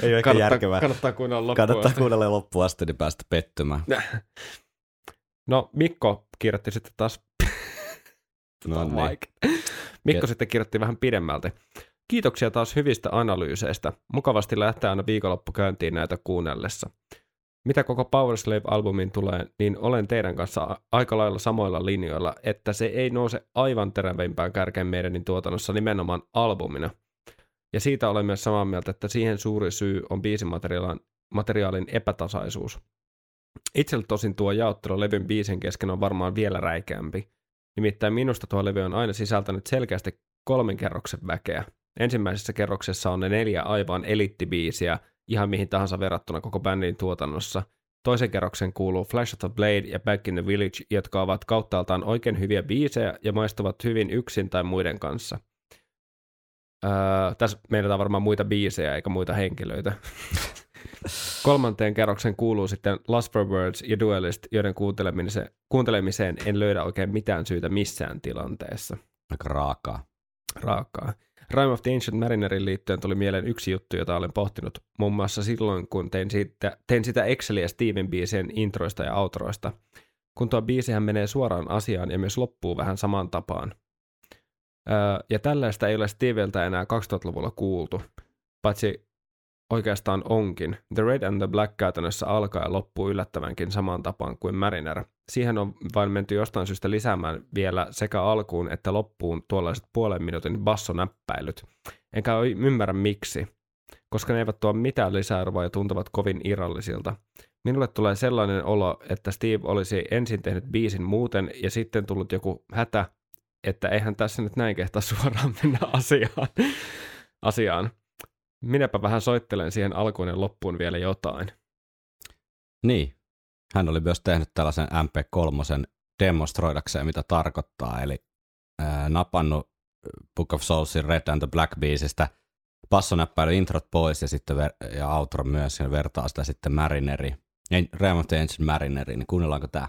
ole ehkä kannattaa, järkevää. kannattaa kuunnella loppuun. Kannattaa asti. kuunnella loppuun asti, niin päästä pettymään. No Mikko kirjoitti sitten taas No niin. Mike. Mikko Ja- sitten kirjoitti vähän pidemmälti. Kiitoksia taas hyvistä analyyseistä. Mukavasti lähtee aina viikonloppu käyntiin näitä kuunnellessa. Mitä koko Powerslave-albumin tulee, niin olen teidän kanssa aika lailla samoilla linjoilla, että se ei nouse aivan terävimpään kärkeen meidänin tuotannossa nimenomaan albumina. Ja siitä olen myös samaa mieltä, että siihen suuri syy on biisimateriaalin materiaalin epätasaisuus. Itselle tosin tuo jaottelu levyn biisin kesken on varmaan vielä räikeämpi. Nimittäin minusta tuo levy on aina sisältänyt selkeästi kolmen kerroksen väkeä. Ensimmäisessä kerroksessa on ne neljä aivan elittibiisiä, ihan mihin tahansa verrattuna koko bändin tuotannossa. Toisen kerroksen kuuluu Flash of the Blade ja Back in the Village, jotka ovat kauttaaltaan oikein hyviä biisejä ja maistuvat hyvin yksin tai muiden kanssa. Öö, tässä meidän varmaan muita biisejä eikä muita henkilöitä. Kolmanteen kerroksen kuuluu sitten Last for Words ja Duelist, joiden kuuntelemiseen, kuuntelemiseen en löydä oikein mitään syytä missään tilanteessa. Aika raakaa. Raakaa. Rime of the Ancient Marinerin liittyen tuli mieleen yksi juttu, jota olen pohtinut, muun muassa silloin, kun tein, siitä, tein sitä Exceliä Steven biisien introista ja outroista. Kun tuo biisihän menee suoraan asiaan ja myös loppuu vähän samaan tapaan. Öö, ja tällaista ei ole Steveltä enää 2000-luvulla kuultu, paitsi oikeastaan onkin. The Red and the Black käytännössä alkaa ja loppuu yllättävänkin samaan tapaan kuin Mariner. Siihen on vain menty jostain syystä lisäämään vielä sekä alkuun että loppuun tuollaiset puolen minuutin bassonäppäilyt. Enkä ymmärrä miksi, koska ne eivät tuo mitään lisäarvoa ja tuntuvat kovin irrallisilta. Minulle tulee sellainen olo, että Steve olisi ensin tehnyt biisin muuten ja sitten tullut joku hätä, että eihän tässä nyt näin kehtaa suoraan mennä asiaan. asiaan. Minäpä vähän soittelen siihen alkuun ja loppuun vielä jotain. Niin. Hän oli myös tehnyt tällaisen MP3 demonstroidakseen, mitä tarkoittaa, eli ää, napannut Book of Soulsin Red and the Black biisistä bassonäppäily introt pois ja sitten ver- ja outro myös ja vertaa sitä sitten Marineri. Ei, Realm of the Marineri, niin kuunnellaanko tää?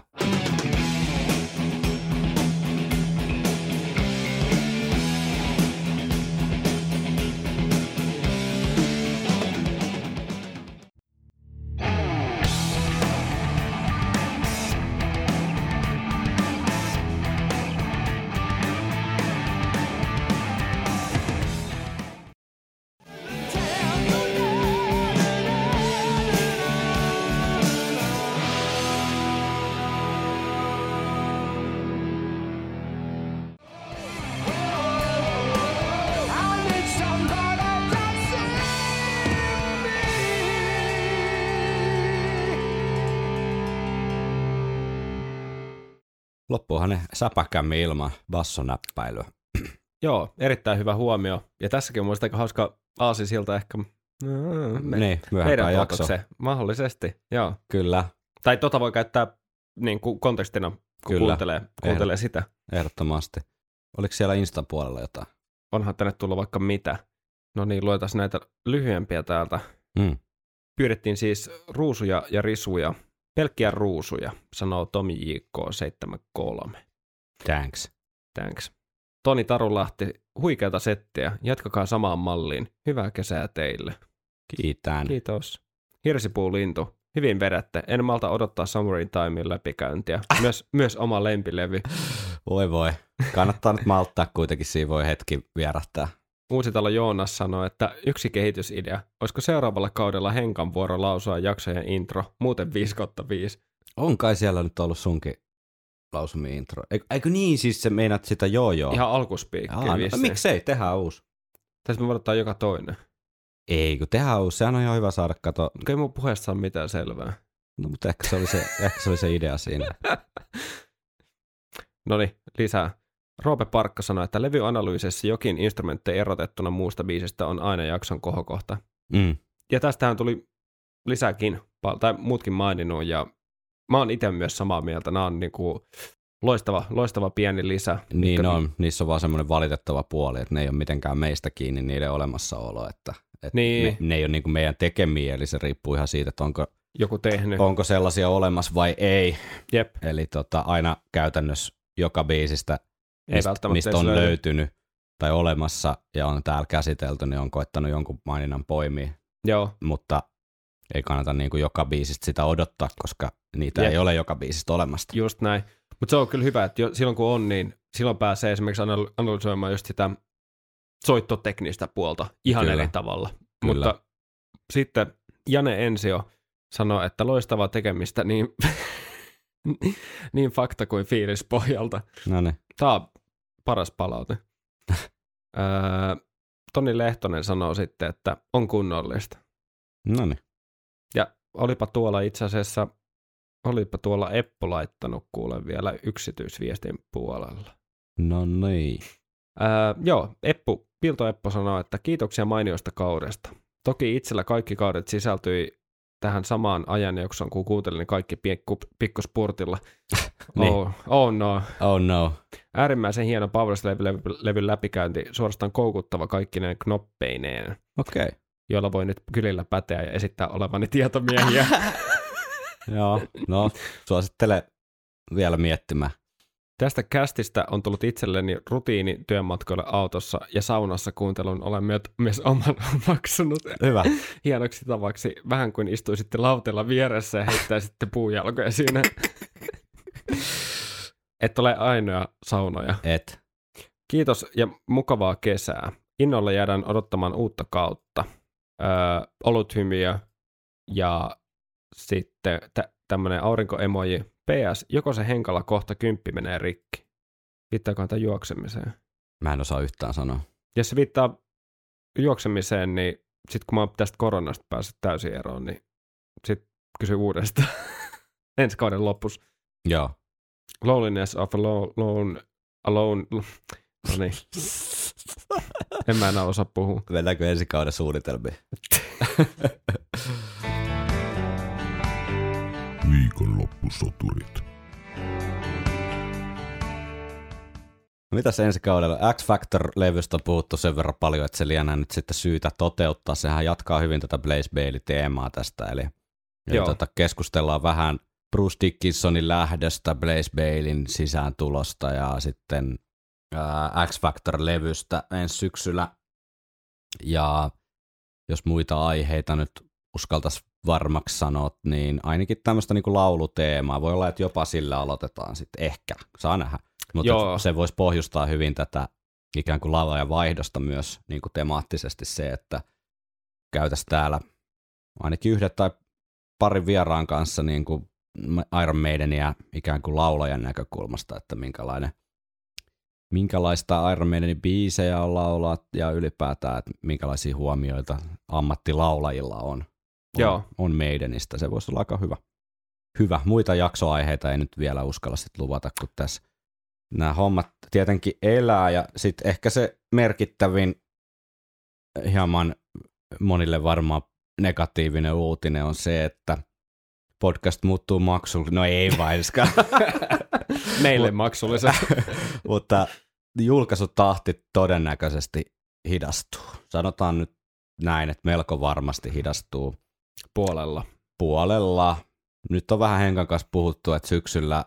Säpäkämmin ilman bassonäppäilyä. Joo, erittäin hyvä huomio. Ja tässäkin on mielestäni aika hauska aasisilta ehkä mm, me, niin, myöhempään jakso. tuotokseen. Mahdollisesti, joo. Kyllä, Tai tota voi käyttää niin kuin kontekstina, kun Kyllä. kuuntelee, kuuntelee sitä. ehdottomasti. Oliko siellä Instan puolella jotain? Onhan tänne tullut vaikka mitä. No niin, luetaan näitä lyhyempiä täältä. Mm. Pyydettiin siis ruusuja ja risuja. Pelkkiä ruusuja, sanoo Tomi JK73. Thanks. Thanks. Toni Tarulahti, huikeata settiä. Jatkakaa samaan malliin. Hyvää kesää teille. Kiitän. Kiitos. Hirsipuulintu, hyvin vedätte. En malta odottaa Summer in Timein läpikäyntiä. Myös, myös oma lempilevy. Voi voi. Kannattaa nyt malttaa kuitenkin, siinä voi hetki vierähtää. Uusitalo Joonas sanoi, että yksi kehitysidea. Olisiko seuraavalla kaudella Henkan vuoro lausua jaksojen intro, muuten 5 kautta 5. On kai siellä nyt ollut sunkin lausumi intro. Eikö, eikö niin, siis se meinaat sitä joo joo? Ihan alkuspiikki Aa, no, miksei, tehdään uusi. Tässä me voidaan joka toinen. Ei, kun tehdään uusi, sehän on ihan hyvä saada kato. Ei mun puheesta saa mitään selvää. No, mutta ehkä se oli se, ehkä se, oli se idea siinä. No niin, lisää. Roope Parkka sanoi, että levyanalyysessä jokin instrumentti erotettuna muusta biisistä on aina jakson kohokohta. Mm. Ja tästähän tuli lisääkin, tai muutkin maininnut, ja mä oon itse myös samaa mieltä. Nämä on niinku loistava, loistava pieni lisä. Niin mitkä- on, niissä on vaan semmoinen valitettava puoli, että ne ei ole mitenkään meistä kiinni niiden olemassaolo, että, että Niin. ne, ne ei ole niin kuin meidän tekemiä, eli se riippuu ihan siitä, että onko, Joku tehnyt. onko sellaisia olemassa vai ei. Jep, Eli tota, aina käytännössä joka biisistä, ei mistä, on löydy. löytynyt tai olemassa ja on täällä käsitelty, niin on koettanut jonkun maininnan poimia, Joo, mutta ei kannata niin kuin joka biisistä sitä odottaa, koska niitä Jep. ei ole joka biisistä olemasta. just näin. Mutta se on kyllä hyvä, että jo, silloin kun on, niin silloin pääsee esimerkiksi anal- analysoimaan just sitä soittoteknistä puolta ihan Kyllä. eri tavalla. Kyllä. Mutta sitten Jane Ensio sanoi, että loistavaa tekemistä niin, niin fakta kuin fiilis pohjalta. No niin. Tämä on paras palaute. öö, Toni Lehtonen sanoo sitten, että on kunnollista. No niin. Ja olipa tuolla itse asiassa, olipa tuolla Eppo laittanut kuule vielä yksityisviestin puolella. No niin. Öö, joo, Eppu, Pilto Eppo sanoo, että kiitoksia mainiosta kaudesta. Toki itsellä kaikki kaudet sisältyi tähän samaan ajanjaksoon, kun kuuntelin kaikki pikku, pikkuspurtilla. Niin. oh, oh no. Oh no. Äärimmäisen hieno Powerslave-levyn läpikäynti, suorastaan koukuttava kaikkineen knoppeineen, Okei. Okay. Joilla voi nyt kylillä päteä ja esittää olevani tietomiehiä. Joo, no suosittele vielä miettimään. Tästä kästistä on tullut itselleni rutiini työmatkoille autossa ja saunassa kuuntelun olen myö- myös oman omaksunut Hyvä. hienoksi tavaksi, vähän kuin istuisitte lautella vieressä ja heittäisitte puujalkoja siinä. Et ole ainoa saunoja. Et. Kiitos ja mukavaa kesää. Innolla jäädään odottamaan uutta kautta. Öö, oluthymiö ja sitten tä- tämmönen aurinkoemoji. PS, joko se henkala kohta kymppi menee rikki? Viittaako tämä juoksemiseen? Mä en osaa yhtään sanoa. Jos se viittaa juoksemiseen, niin sitten kun mä oon tästä koronasta päässyt täysin eroon, niin sitten kysy uudestaan. Ensi kauden lopussa. Joo. Loneliness of alone, alone, alone. No niin, en mä enää osaa puhua. Mennäänkö ensi kauden suunnitelmiin? Viikonloppusoturit. Mitäs ensi kaudella? X-Factor-levystä on puhuttu sen verran paljon, että se lienee nyt sitten syytä toteuttaa. Sehän jatkaa hyvin tätä Blaze Bailey-teemaa tästä, eli, eli tota, keskustellaan vähän Bruce Dickinsonin lähdöstä, Blaze Baileyn sisääntulosta ja sitten ää, X-Factor-levystä ensi syksyllä. Ja jos muita aiheita nyt uskaltaisi varmaksi sanoa, niin ainakin tämmöistä niinku lauluteemaa. Voi olla, että jopa sillä aloitetaan sitten. Ehkä, saa nähdä. Mutta se voisi pohjustaa hyvin tätä ikään kuin lauluja vaihdosta myös niin kuin temaattisesti se, että käytäisiin täällä ainakin yhden tai parin vieraan kanssa niin kuin Iron Maidenia ikään kuin laulajan näkökulmasta, että minkälainen, minkälaista Iron Maidenin biisejä on laulaa ja ylipäätään, että minkälaisia huomioita ammattilaulajilla on, on, Joo. on Maidenistä. Se voisi olla aika hyvä. Hyvä. Muita jaksoaiheita ei nyt vielä uskalla sit luvata, kun tässä nämä hommat tietenkin elää ja sitten ehkä se merkittävin hieman monille varmaan negatiivinen uutinen on se, että podcast muuttuu maksulliseksi. No ei vaiskaan. Meille maksullisen. Mutta julkaisutahti todennäköisesti hidastuu. Sanotaan nyt näin, että melko varmasti hidastuu puolella. puolella. Nyt on vähän Henkan kanssa puhuttu, että syksyllä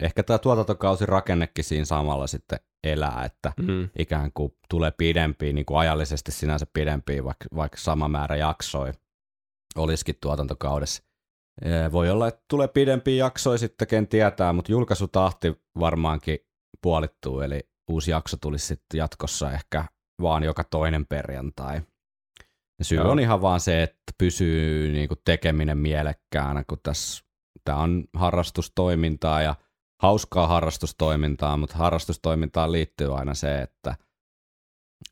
ehkä tämä tuotantokausi rakennekin siinä samalla sitten elää, että Mm. ikään kuin tulee pidempiä, niin kuin ajallisesti sinänsä pidempiä, vaikka, vaikka sama määrä jaksoi olisikin tuotantokaudessa. Voi olla, että tulee pidempiä jaksoja sitten, ken tietää, mutta julkaisutahti varmaankin puolittuu, eli uusi jakso tulisi sitten jatkossa ehkä vaan joka toinen perjantai. Ja syy Joo. on ihan vaan se, että pysyy niinku tekeminen mielekkäänä, kun tässä tämä on harrastustoimintaa ja hauskaa harrastustoimintaa, mutta harrastustoimintaan liittyy aina se, että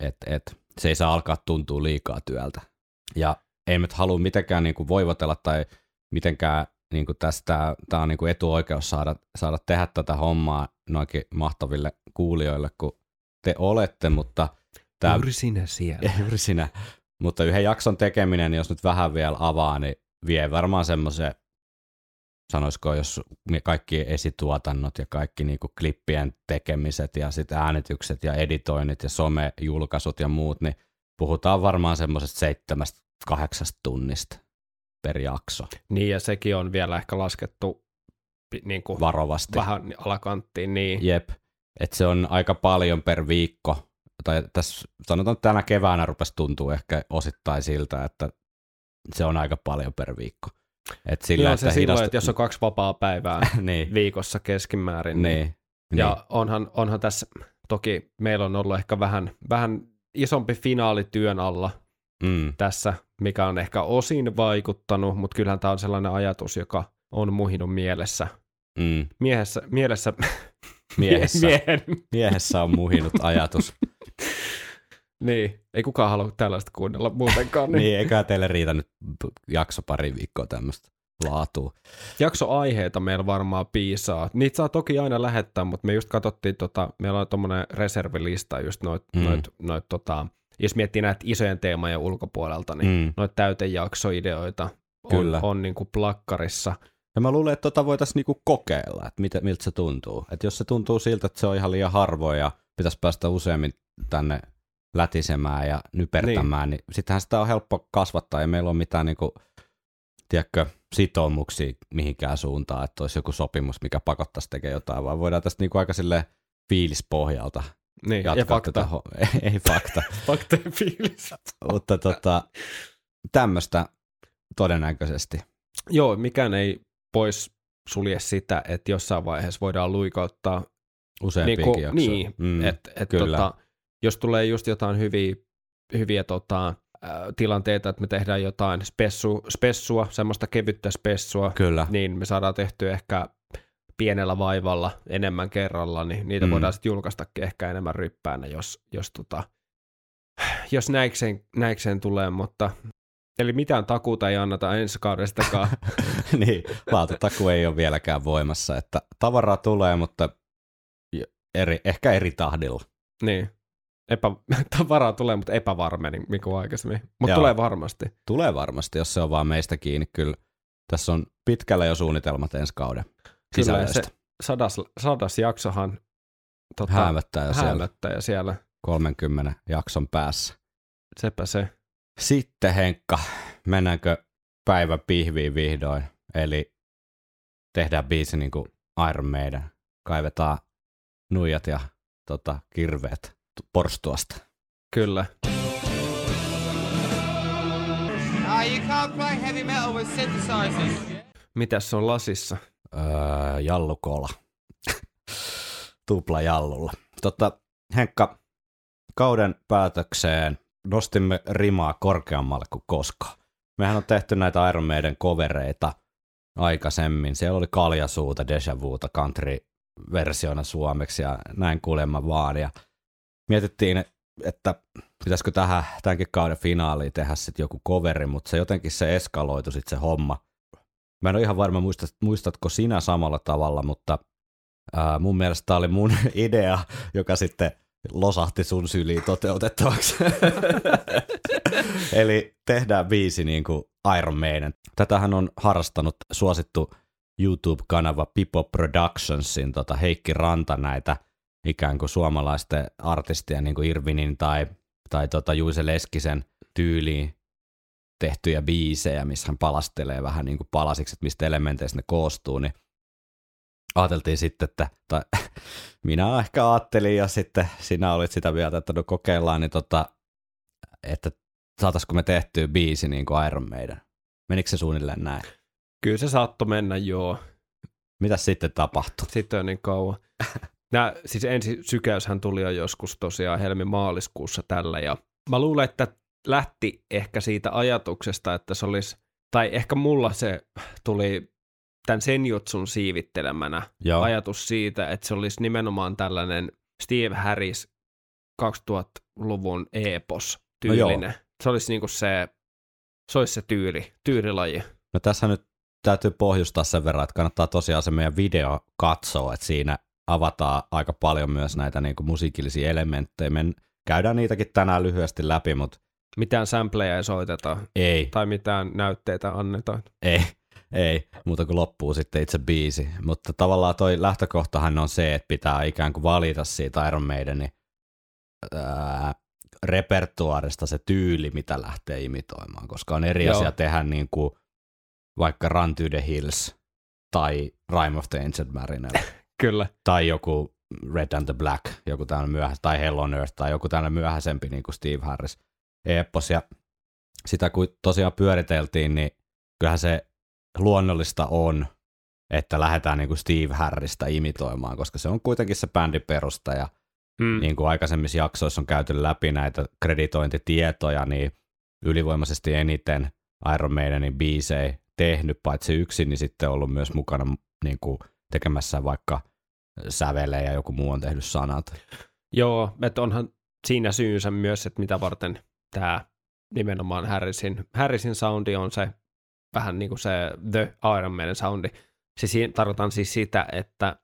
et, et, se ei saa alkaa tuntua liikaa työltä. Ja ei nyt halua mitenkään niinku voivotella tai mitenkään niinku tästä, tämä on niinku etuoikeus saada, saada tehdä tätä hommaa noinkin mahtaville kuulijoille, kun te olette, mutta tämä Juuri sinä siellä. juuri sinä. Mutta yhden jakson tekeminen, jos nyt vähän vielä avaa, niin vie varmaan semmoisen, sanoisiko, jos me kaikki esituotannot ja kaikki niinku klippien tekemiset ja sitten äänitykset ja editoinnit ja somejulkaisut ja muut, niin puhutaan varmaan semmoisesta seitsemästä, kahdeksasta tunnista per jakso Niin, ja sekin on vielä ehkä laskettu niin kuin varovasti. vähän alakanttiin. Niin. Jep, että se on aika paljon per viikko. Tai tässä sanotaan, että tänä keväänä rupesi tuntuu ehkä osittain siltä, että se on aika paljon per viikko. Et sillä, Joo, että se silloin, hidast- että jos on kaksi vapaa päivää niin, viikossa keskimäärin. niin, Ja onhan, onhan tässä, toki meillä on ollut ehkä vähän, vähän isompi finaali työn alla niin. Mm, tässä, mikä on ehkä osin vaikuttanut, mutta kyllähän tämä on sellainen ajatus, joka on muhinut mielessä. mm. Miehessä, mielessä, Miehessä, miehen, miehessä on muhinut ajatus. niin, ei kukaan halua tällaista kuunnella muutenkaan. niin. Niin. eikä teille riitä nyt jakso pari viikkoa tämmöistä laatua. Jaksoaiheita meillä varmaan piisaa. Niitä saa toki aina lähettää, mutta me just katsottiin, tota, meillä on tuommoinen reservilista just noit, mm. noit, noit tota, jos miettii näitä isojen teemojen ulkopuolelta, niin mm. Noita täytejaksoideoita on, Kyllä. on niin kuin plakkarissa. Ja mä luulen, että tota voitaisiin niinku kokeilla, että mitä, miltä se tuntuu. Että jos se tuntuu siltä, että se on ihan liian harvoin ja pitäisi päästä useammin tänne lätisemään ja nypertämään, niin, niin sittenhän sitä on helppo kasvattaa. Ei meillä ole mitään niinku, tiedätkö, sitoumuksia mihinkään suuntaan, että olisi joku sopimus, mikä pakottaisi tekemään jotain, vaan voidaan tästä niinku aika sille fiilispohjalta Niin, jatkaa ja fakta. tätä ho- Ei fakta, Faktojen fiilis. mutta tota, tämmöistä todennäköisesti. Joo, mikään ei pois sulje sitä, että jossain vaiheessa voidaan luikauttaa, Useampiakin Niinku, jaksoja. niin, Mm, että et kyllä. tota, jos tulee just jotain hyviä, hyviä tota, tilanteita, että me tehdään jotain spessu, spessua, semmoista kevyttä spessua, Kyllä. niin me saadaan tehtyä ehkä pienellä vaivalla enemmän kerralla, niin niitä Mm. voidaan sitten julkaistakin ehkä enemmän ryppäänä, jos, jos, tota, jos näikseen, näikseen tulee, mutta eli mitään takuuta ei anneta ensi kaudestakaan. niin, laatutaku ei ole vieläkään voimassa, että tavaraa tulee, mutta eri, ehkä eri tahdilla. niin. Epä, tavaraa tulee, mutta epävarmeni, niin kuin aikaisemmin. Mutta tulee varmasti. Tulee varmasti, jos se on vaan meistä kiinni. Kyllä tässä on pitkällä jo suunnitelmat ensi kauden Kyllä, ja sisällöistä. se sadas, sadas jaksohan tota, Häämöttää jo siellä siellä 30 jakson päässä. sepä se. Sitten Henkka, mennäänkö päivä pihviin vihdoin? Eli tehdään biisi niin kuin Iron Maiden. Kaivetaan nuijat ja tota, kirveet porstuasta. Kyllä. Ah, you can't play heavy metal with synthesizers. Mitäs se on lasissa? Öö, jallukola. Tupla jallulla. Tota, Henkka, kauden päätökseen nostimme rimaa korkeammalle kuin koskaan. Mehän on tehty näitä Iron Maiden covereita aikaisemmin. Siellä oli Kaljasuuta, Deja Vuuta, country-versiona suomeksi ja näin kuulemma vaan. Ja mietittiin, että pitäisikö tähän tämänkin kauden finaaliin tehdä sitten joku coveri, mutta se jotenkin se eskaloitu sitten se homma. Mä en ole ihan varma, muistat, muistatko sinä samalla tavalla, mutta ää, mun mielestä tämä oli mun idea, joka sitten losahti sun syliin toteutettavaksi. Eli tehdään biisi niin kuin Iron Maiden. Tätähän on harrastanut suosittu YouTube-kanava Pipo Productionsin tota Heikki Ranta näitä ikään kuin suomalaisten artistien niin kuin Irvinin tai, tai tota Juise Leskisen tyyliin tehtyjä biisejä, missä hän palastelee vähän niin kuin palasiksi, että mistä elementeistä ne koostuu, niin ajateltiin sitten, että, tai minä ehkä ajattelin ja sitten sinä olit sitä mieltä, että no kokeillaan, niin tota, että saataisiko me tehtyä biisi niin kuin Iron Maiden. Menikö se suunnilleen näin? Kyllä se saattoi mennä, joo. Mitä sitten tapahtui? Sitten on niin kauan. Nää, siis ensi sykäyshän tuli jo joskus tosiaan helmi-maaliskuussa tällä ja mä luulen, että lähti ehkä siitä ajatuksesta, että se olisi, tai ehkä mulla se tuli tämän senjutsun siivittelemänä Joo. ajatus siitä, että se olisi nimenomaan tällainen Steve Harris 2000-luvun epos No tyylinen. se olisi niinku se, se olisi se tyyli, tyylilaji. No tässä nyt täytyy pohjustaa sen verran, että kannattaa tosiaan se meidän video katsoa, että siinä avataan aika paljon myös näitä niin kuin musiikillisia elementtejä. Me käydään niitäkin tänään lyhyesti läpi, mutta Mitään sampleja ei soiteta ei, tai mitään näytteitä annetaan. ei, ei, muuta kuin loppuu sitten itse biisi. Mutta tavallaan toi lähtökohtahan on se, että pitää ikään kuin valita siitä Iron Maidenin ää, repertuaarista se tyyli, mitä lähtee imitoimaan, koska on eri Joo. asia tehdä niin kuin vaikka Run to the Hills tai Rime of the Ancient Mariner Kyllä. tai joku Red and the Black, joku tällainen myöhä, tai Hell on Earth, tai joku tällainen myöhäisempi niin kuin Steve Harris epos. Ja sitä kun tosiaan pyöriteltiin, niin kyllähän se luonnollista on, että lähdetään niin kuin Steve Harrista imitoimaan, koska se on kuitenkin se bändin perustaja. Mm. Niin kuin aikaisemmissa jaksoissa on käyty läpi näitä kreditointitietoja, niin ylivoimaisesti eniten Iron Maidenin biisejä tehnyt, paitsi yksin, niin sitten ollut myös mukana niin kuin tekemässä vaikka sävelee ja joku muu on tehnyt sanat. Joo, että onhan siinä syynsä myös, että mitä varten tämä nimenomaan Harrisin, Harrisin soundi on se vähän niin kuin se The Iron Maiden soundi. Siis siinä tarkoitan siis sitä, että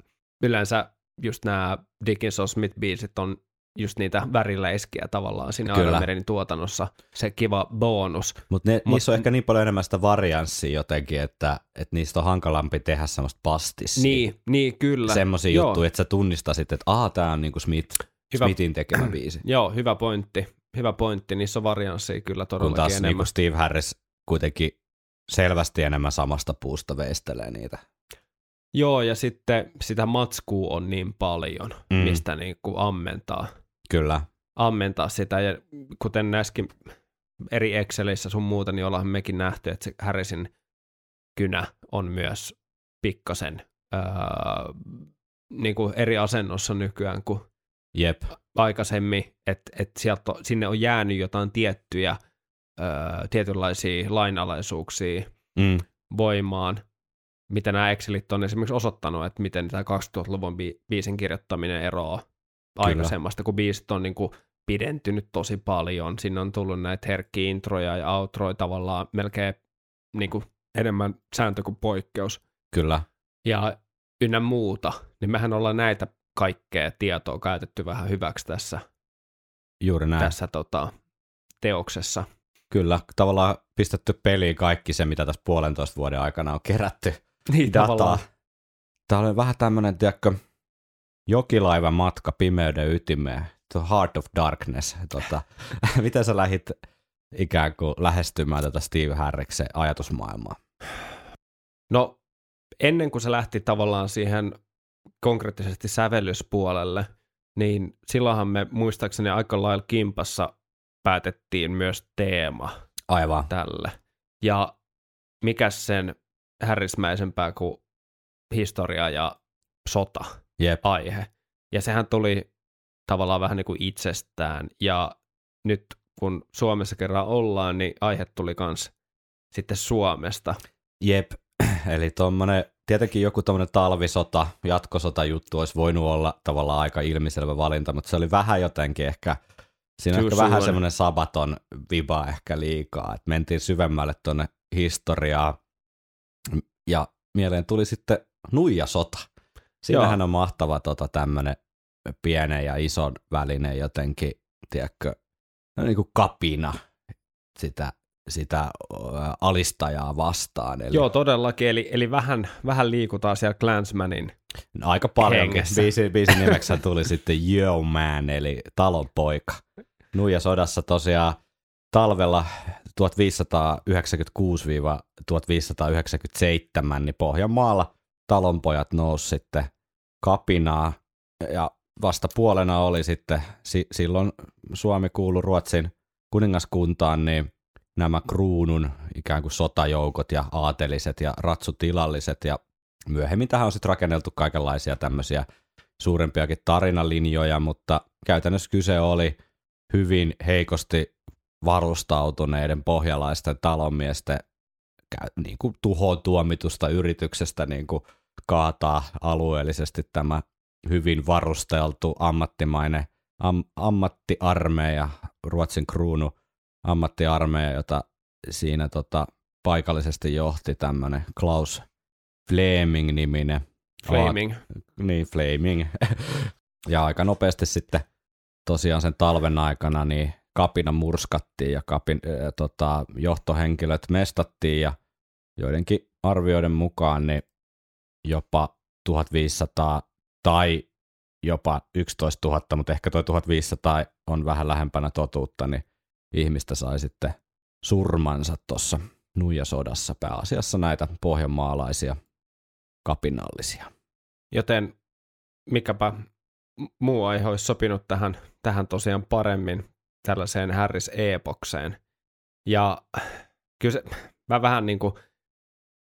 yleensä just nämä Dickinson Smith-biisit on just niitä väriläiskiä tavallaan siinä Kyllä. Iron Maidenin tuotannossa. Se kiva bonus. Mutta Mut- niissä on ehkä niin paljon enemmän sitä varianssia jotenkin, että, että niistä on hankalampi tehdä semmoista pastissia. Niin, niin kyllä. Semmoisia juttuja, että sä tunnistasit, että aha, tää on niinku Smith, Hyvä. Smithin tekemä biisi. Joo, hyvä pointti. Hyvä pointti. Niissä on varianssia kyllä Kun todellakin taas enemmän. niinku Steve Harris kuitenkin selvästi enemmän samasta puusta veistelee niitä. Joo, ja sitten sitä matskua on niin paljon, Mm. mistä niin kuin ammentaa, Kyllä, ammentaa sitä. Ja kuten näskin eri Excelissä sun muuta, niin ollaan mekin nähty, että se Harrisin kynä on myös pikkasen öö, niin kuin eri asennossa nykyään kuin jep, aikaisemmin, että et sieltä sinne on jäänyt jotain tiettyjä öö, tietynlaisia lainalaisuuksia mm, voimaan, mitä nämä Excelit on esimerkiksi osoittanut, että miten tämä 2000-luvun bi- biisin kirjoittaminen eroaa aikaisemmasta, kun biisit on niin kuin pidentynyt tosi paljon. Sinne on tullut näitä herkkiä introja ja outroja tavallaan melkein niin kuin enemmän sääntö kuin poikkeus. kyllä, Ja ynnä muuta, niin mehän ollaan näitä kaikkea tietoa käytetty vähän hyväksi tässä, juuri näin. tässä tota, teoksessa. Kyllä, tavallaan pistetty peliin kaikki se, mitä tässä puolentoista vuoden aikana on kerätty Niin, dataa. Tämä oli vähän tämmöinen, tiedätkö, jokilaivan matka pimeyden ytimeen, The Heart of Darkness. Tota, miten sä lähit ikään kuin lähestymään tätä Steve Harriksen ajatusmaailmaa? No, ennen kuin se lähti tavallaan siihen konkreettisesti sävellyspuolelle, niin silloinhan me muistaakseni aika lailla kimpassa päätettiin myös teema Aivan, tälle. Ja mikä sen härrismäisempää kuin historia ja sota jep, aihe. Ja sehän tuli tavallaan vähän niin kuin itsestään. Ja nyt kun Suomessa kerran ollaan, niin aihe tuli kans sitten Suomesta. jep. Eli tommonen, tietenkin joku tommonen talvisota, jatkosota juttu olisi voinut olla tavallaan aika ilmiselvä valinta, mutta se oli vähän jotenkin ehkä, siinä on ehkä vähän semmoinen sabaton viba ehkä liikaa, että mentiin syvemmälle tuonne historiaa ja mieleen tuli sitten nuijasota. Siinähän on mahtava tota, tämmöinen pienen ja ison välinen jotenkin, tiedätkö, no, niin kuin kapina sitä, sitä alistajaa vastaan. Eli Joo, todellakin. Eli, eli vähän, vähän liikutaan siellä Clansmanin. aika paljon. Biisin, biisin nimeksi tuli sitten Yo Man, eli talon poika. Nuija sodassa tosiaan talvella 1596-1597, niin Pohjanmaalla talonpojat nousi sitten kapinaa ja vastapuolena oli sitten, si- silloin Suomi kuului Ruotsin kuningaskuntaan, niin nämä kruunun ikään kuin sotajoukot ja aateliset ja ratsutilalliset. Ja myöhemmin tähän on sitten rakenneltu kaikenlaisia tämmöisiä suurempiakin tarinalinjoja, mutta käytännössä kyse oli hyvin heikosti varustautuneiden pohjalaisten talonmiesten niin kuin tuhoon tuomitusta yrityksestä niin kuin kaataa alueellisesti tämä hyvin varusteltu ammattimainen am, ammattiarmeija, Ruotsin kruunu ammattiarmeija, jota siinä tota, paikallisesti johti tämmöinen Klaus Fleming-niminen. Flaming. Niin, Flaming. ja aika nopeasti sitten tosiaan sen talven aikana niin kapina murskattiin ja kapin, äh, tota, johtohenkilöt mestattiin ja joidenkin arvioiden mukaan niin jopa 1500 tai jopa 11 000, mutta ehkä tuo 1500 on vähän lähempänä totuutta, niin ihmistä sai sitten surmansa tuossa nuijasodassa pääasiassa näitä pohjanmaalaisia kapinallisia. Joten mikäpä muu aihe olisi sopinut tähän, tähän tosiaan paremmin tällaiseen Harris epokseen. Ja kyllä se, mä vähän niin kuin,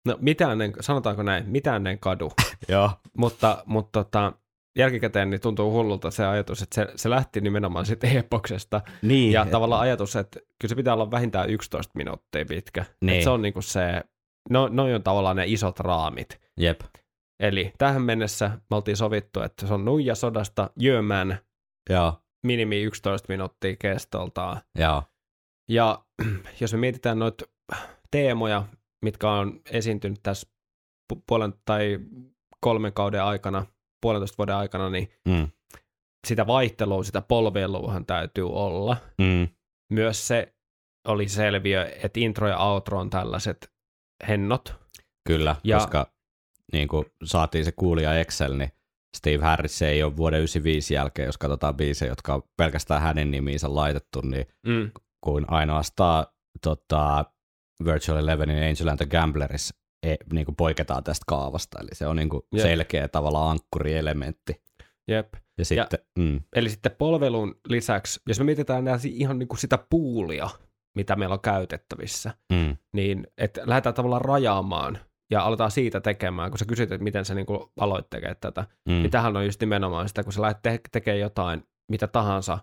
no mitään en, sanotaanko näin, mitään en kadu, Joo. mutta, mutta tota, jälkikäteen niin tuntuu hullulta se ajatus, että se, se lähti nimenomaan sitten epoksesta. Niin, Ja tavallaan ajatus, että kyllä se pitää olla vähintään 11 minuuttia pitkä. Niin. Että se on niinku se, no, noi on tavallaan ne isot raamit. Jep. Eli tähän mennessä me oltiin sovittu, että se on nuija sodasta Jömän minimi 11 minuuttia kestoltaan. Joo. Ja jos me mietitään noita teemoja, mitkä on esiintynyt tässä pu- puolen tai kolmen kauden aikana, puolentoista vuoden aikana, niin Mm. sitä vaihtelua, sitä polveiluahan täytyy olla. Mm. Myös se oli selviö, että intro ja outro on tällaiset hennot. Kyllä, Ja- koska niin kuin saatiin se kuulija Excel, niin Steve Harris ei ole vuoden 95 jälkeen, jos katsotaan biisejä, jotka on pelkästään hänen nimiinsä laitettu, niin Mm. kuin ainoastaan tota, Virtual Elevenin Angel and the Gambleris e, niin kuin poiketaan tästä kaavasta, eli se on niin kuin Jep. selkeä tavallaan ankkurielementti. Jep. Ja sitten, ja... mm, Eli sitten polvelun lisäksi, jos me mietitään nää si- ihan niin kuin sitä puulia, mitä meillä on käytettävissä, mm, niin että lähdetään tavallaan rajaamaan ja aletaan siitä tekemään, kun sä kysyt, että miten sä niin kuin aloit tekemään tätä, mm, niin tämähän on just nimenomaan sitä, kun sä lähdet te- tekemään jotain, mitä tahansa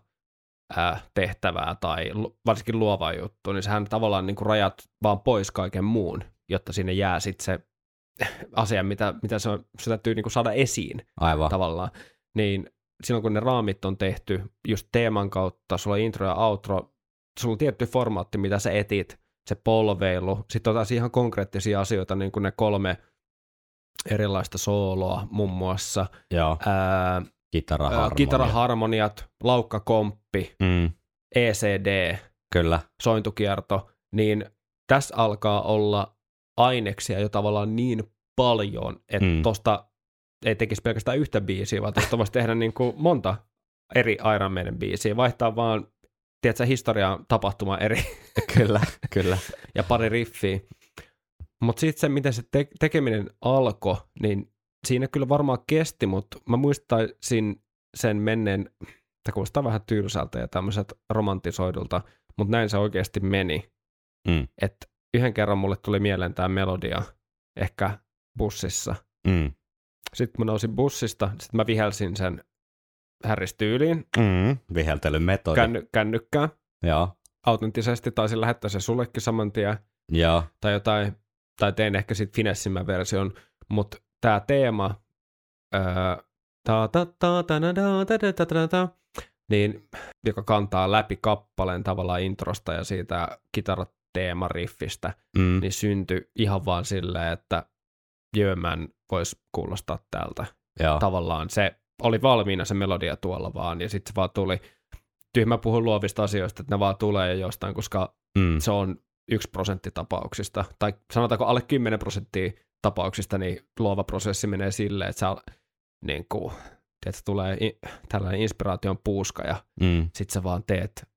ää, tehtävää tai lu- varsinkin luovaa juttu, niin sähän tavallaan niin kuin rajat vaan pois kaiken muun, jotta sinne jää sitten se asia, mitä, mitä se, on, se täytyy niin kuin saada esiin aivan. tavallaan, niin silloin kun ne raamit on tehty just teeman kautta, sulla on intro ja outro, sulla on tietty formaatti, mitä sä etit, se polveilu, sitten on taas ihan konkreettisia asioita, niin kuin ne kolme erilaista sooloa muun muassa, Joo, ää, ää, kitaraharmonia. kitaraharmoniat, laukkakomppi, Mm, ECD, kyllä, sointukierto, niin tässä alkaa olla aineksia jo tavallaan niin paljon, että Mm. tosta ei tekisi pelkästään yhtä biisiä, vaan tosta voisi tehdä niin kuin monta eri Iron Maiden biisiä, vaihtaa vaan, tiedätkö, historiaa tapahtuma eri kyllä, kyllä. ja pari riffiä. Mutta sitten se, miten se te- tekeminen alkoi, niin siinä kyllä varmaan kesti, mutta mä muistaisin sen menneen, tämä kuulostaa vähän tylsältä ja tämmöiset romantisoidulta, mutta näin se oikeasti meni. Mm, Että yhden kerran mulle tuli mieleen tämä melodia, ehkä bussissa. mm, Sitten mä nousin bussista, sitten mä vihelsin sen härristyyliin, mm, viheltelyn metodi. känny- kännykkään, Joo, autenttisesti, taisin lähettää sen sullekin saman tien, joo, tai jotain, tai tein ehkä sitten finessimmän version, mutta tämä teema, ää, ta ta ta ta na da ta ta ta ta, niin, joka kantaa läpi kappaleen tavallaan introsta ja siitä kitarateemariffistä, mm, niin syntyi ihan vaan silleen, että Jömän voisi kuulostaa tältä. joo, Tavallaan se oli valmiina se melodia tuolla vaan, ja sitten se vaan tuli, tyhmä puhun luovista asioista, että ne vaan tulee jo jostain, koska mm, se on yksi prosentti tapauksista, tai sanotaanko alle 10 prosenttia tapauksista, niin luova prosessi menee silleen, että sä niin kuin, että tulee i- tällainen inspiraation puuska, ja mm, sit sä vaan teet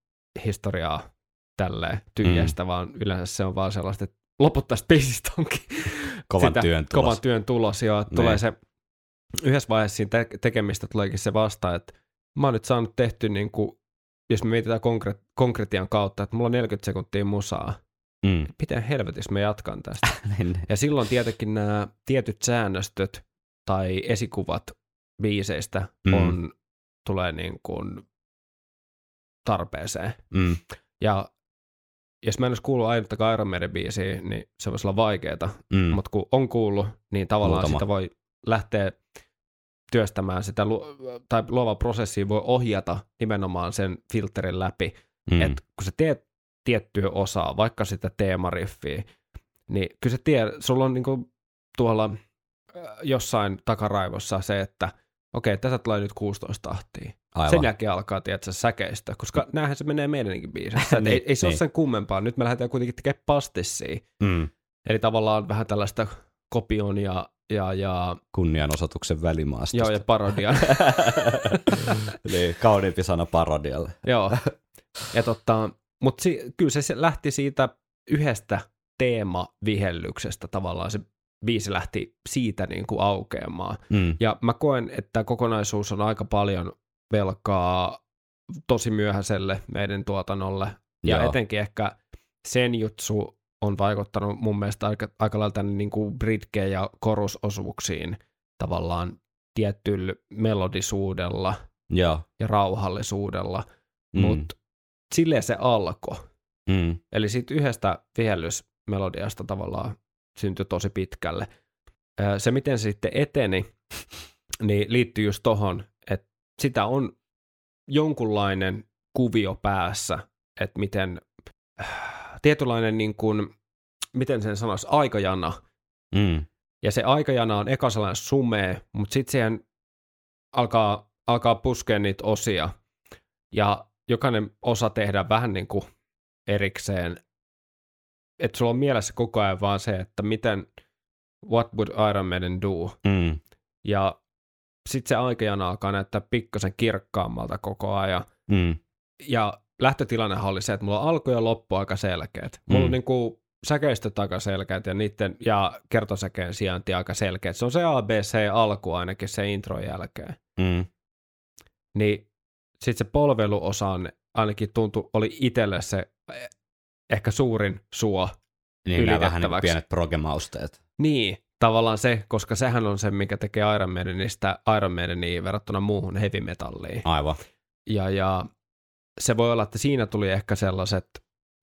historiaa tälleen tyhjästä, mm. vaan yleensä se on vaan sellaista, että loput tästä biisistä onkin kovan sitä työn tulos. kovan työn tulos, joo. Niin. Tulee se, yhdessä vaiheessa siinä te- tekemistä tuleekin se vasta, että mä oon nyt saanut tehty, niin kuin, jos me mietitään konkre- konkretian kautta, että mulla on 40 sekuntia musaa, Mm, miten helvetissä mä jatkan tästä. niin, Ja silloin tietenkin nämä tietyt säännöstöt tai esikuvat biiseistä Mm. on, tulee niin kuin tarpeeseen. Mm. Ja jos mä en olisi kuullut ainuttakaan Iron Maiden biisiä, niin se voisi olla vaikeeta. Mm. Mutta kun on kuullut, niin tavallaan Muutama. sitä voi lähteä työstämään sitä, lu- tai luova prosessia voi ohjata nimenomaan sen filterin läpi. mm. Että kun sä teet tiettyä osaa, vaikka sitä teemariffiä, niin kyllä sä tiedät, sulla on niinku tuolla äh, jossain takaraivossa se, että okei, tässä tulee nyt 16 tahtia. Aivan. Sen jälkeen alkaa, tiedätkö, säkeistä, koska näähän se menee meidänkin biisissä. niin, ei, ei se niin. ole sen kummempaa. Nyt me lähdetään kuitenkin tekemään pastissia. mm. Eli tavallaan vähän tällaista kopion ja, ja, ja, Kunnianosoituksen välimaastosta. joo, ja parodian. niin, kauniimpi sana parodialle. joo. Ja totta, mutta si, kyllä se, lähti siitä yhdestä teemavihellyksestä tavallaan. Se biisi lähti siitä niin kuin aukeamaan. Mm. Ja mä koen, että kokonaisuus on aika paljon velkaa tosi myöhäiselle meidän tuotannolle. Ja Joo. etenkin ehkä sen jutsu on vaikuttanut mun mielestä aika, aika lailla tänne niin kuin britke- ja korusosuuksiin tavallaan tiettyllä melodisuudella Joo. ja rauhallisuudella, Mm. mutta silleen se alkoi. Mm. Eli siitä yhdestä vihellysmelodiasta tavallaan syntyi tosi pitkälle. Se, miten se sitten eteni, niin liittyy just tohon, sitä on jonkunlainen kuvio päässä, että miten äh, tietynlainen niin kuin, miten sen sanoisi, aikajana. Mm. Ja se aikajana on eka sellainen sumea, mutta sitten siihen alkaa, alkaa puskea niitä osia. Ja jokainen osa tehdään vähän niin kuin erikseen. Että sulla on mielessä koko ajan vaan se, että miten, what would Iron Maiden do? Mm. Ja sitten se aikajana alkaa näyttää pikkasen kirkkaammalta koko ajan. Mm. Ja lähtötilannehan oli se, että mulla on alku ja loppu aika selkeät. Mulla Mm. on niinku säkeistöt aika selkeät ja, niiden, ja kertosäkeen sijainti aika selkeät. Se on se ABC alku ainakin se intron jälkeen. Mm. Niin sitten se polveluosa on, ainakin tuntui, oli itselle se eh, ehkä suurin suo. Niin nämä vähän niin kuin Ylitettäväksi. pienet progemausteet. Niin, tavallaan se, koska sehän on se, mikä tekee Iron Maidenistä Iron Maidenia verrattuna muuhun heavy metalliin. Aivan. Ja, ja se voi olla, että siinä tuli ehkä sellaiset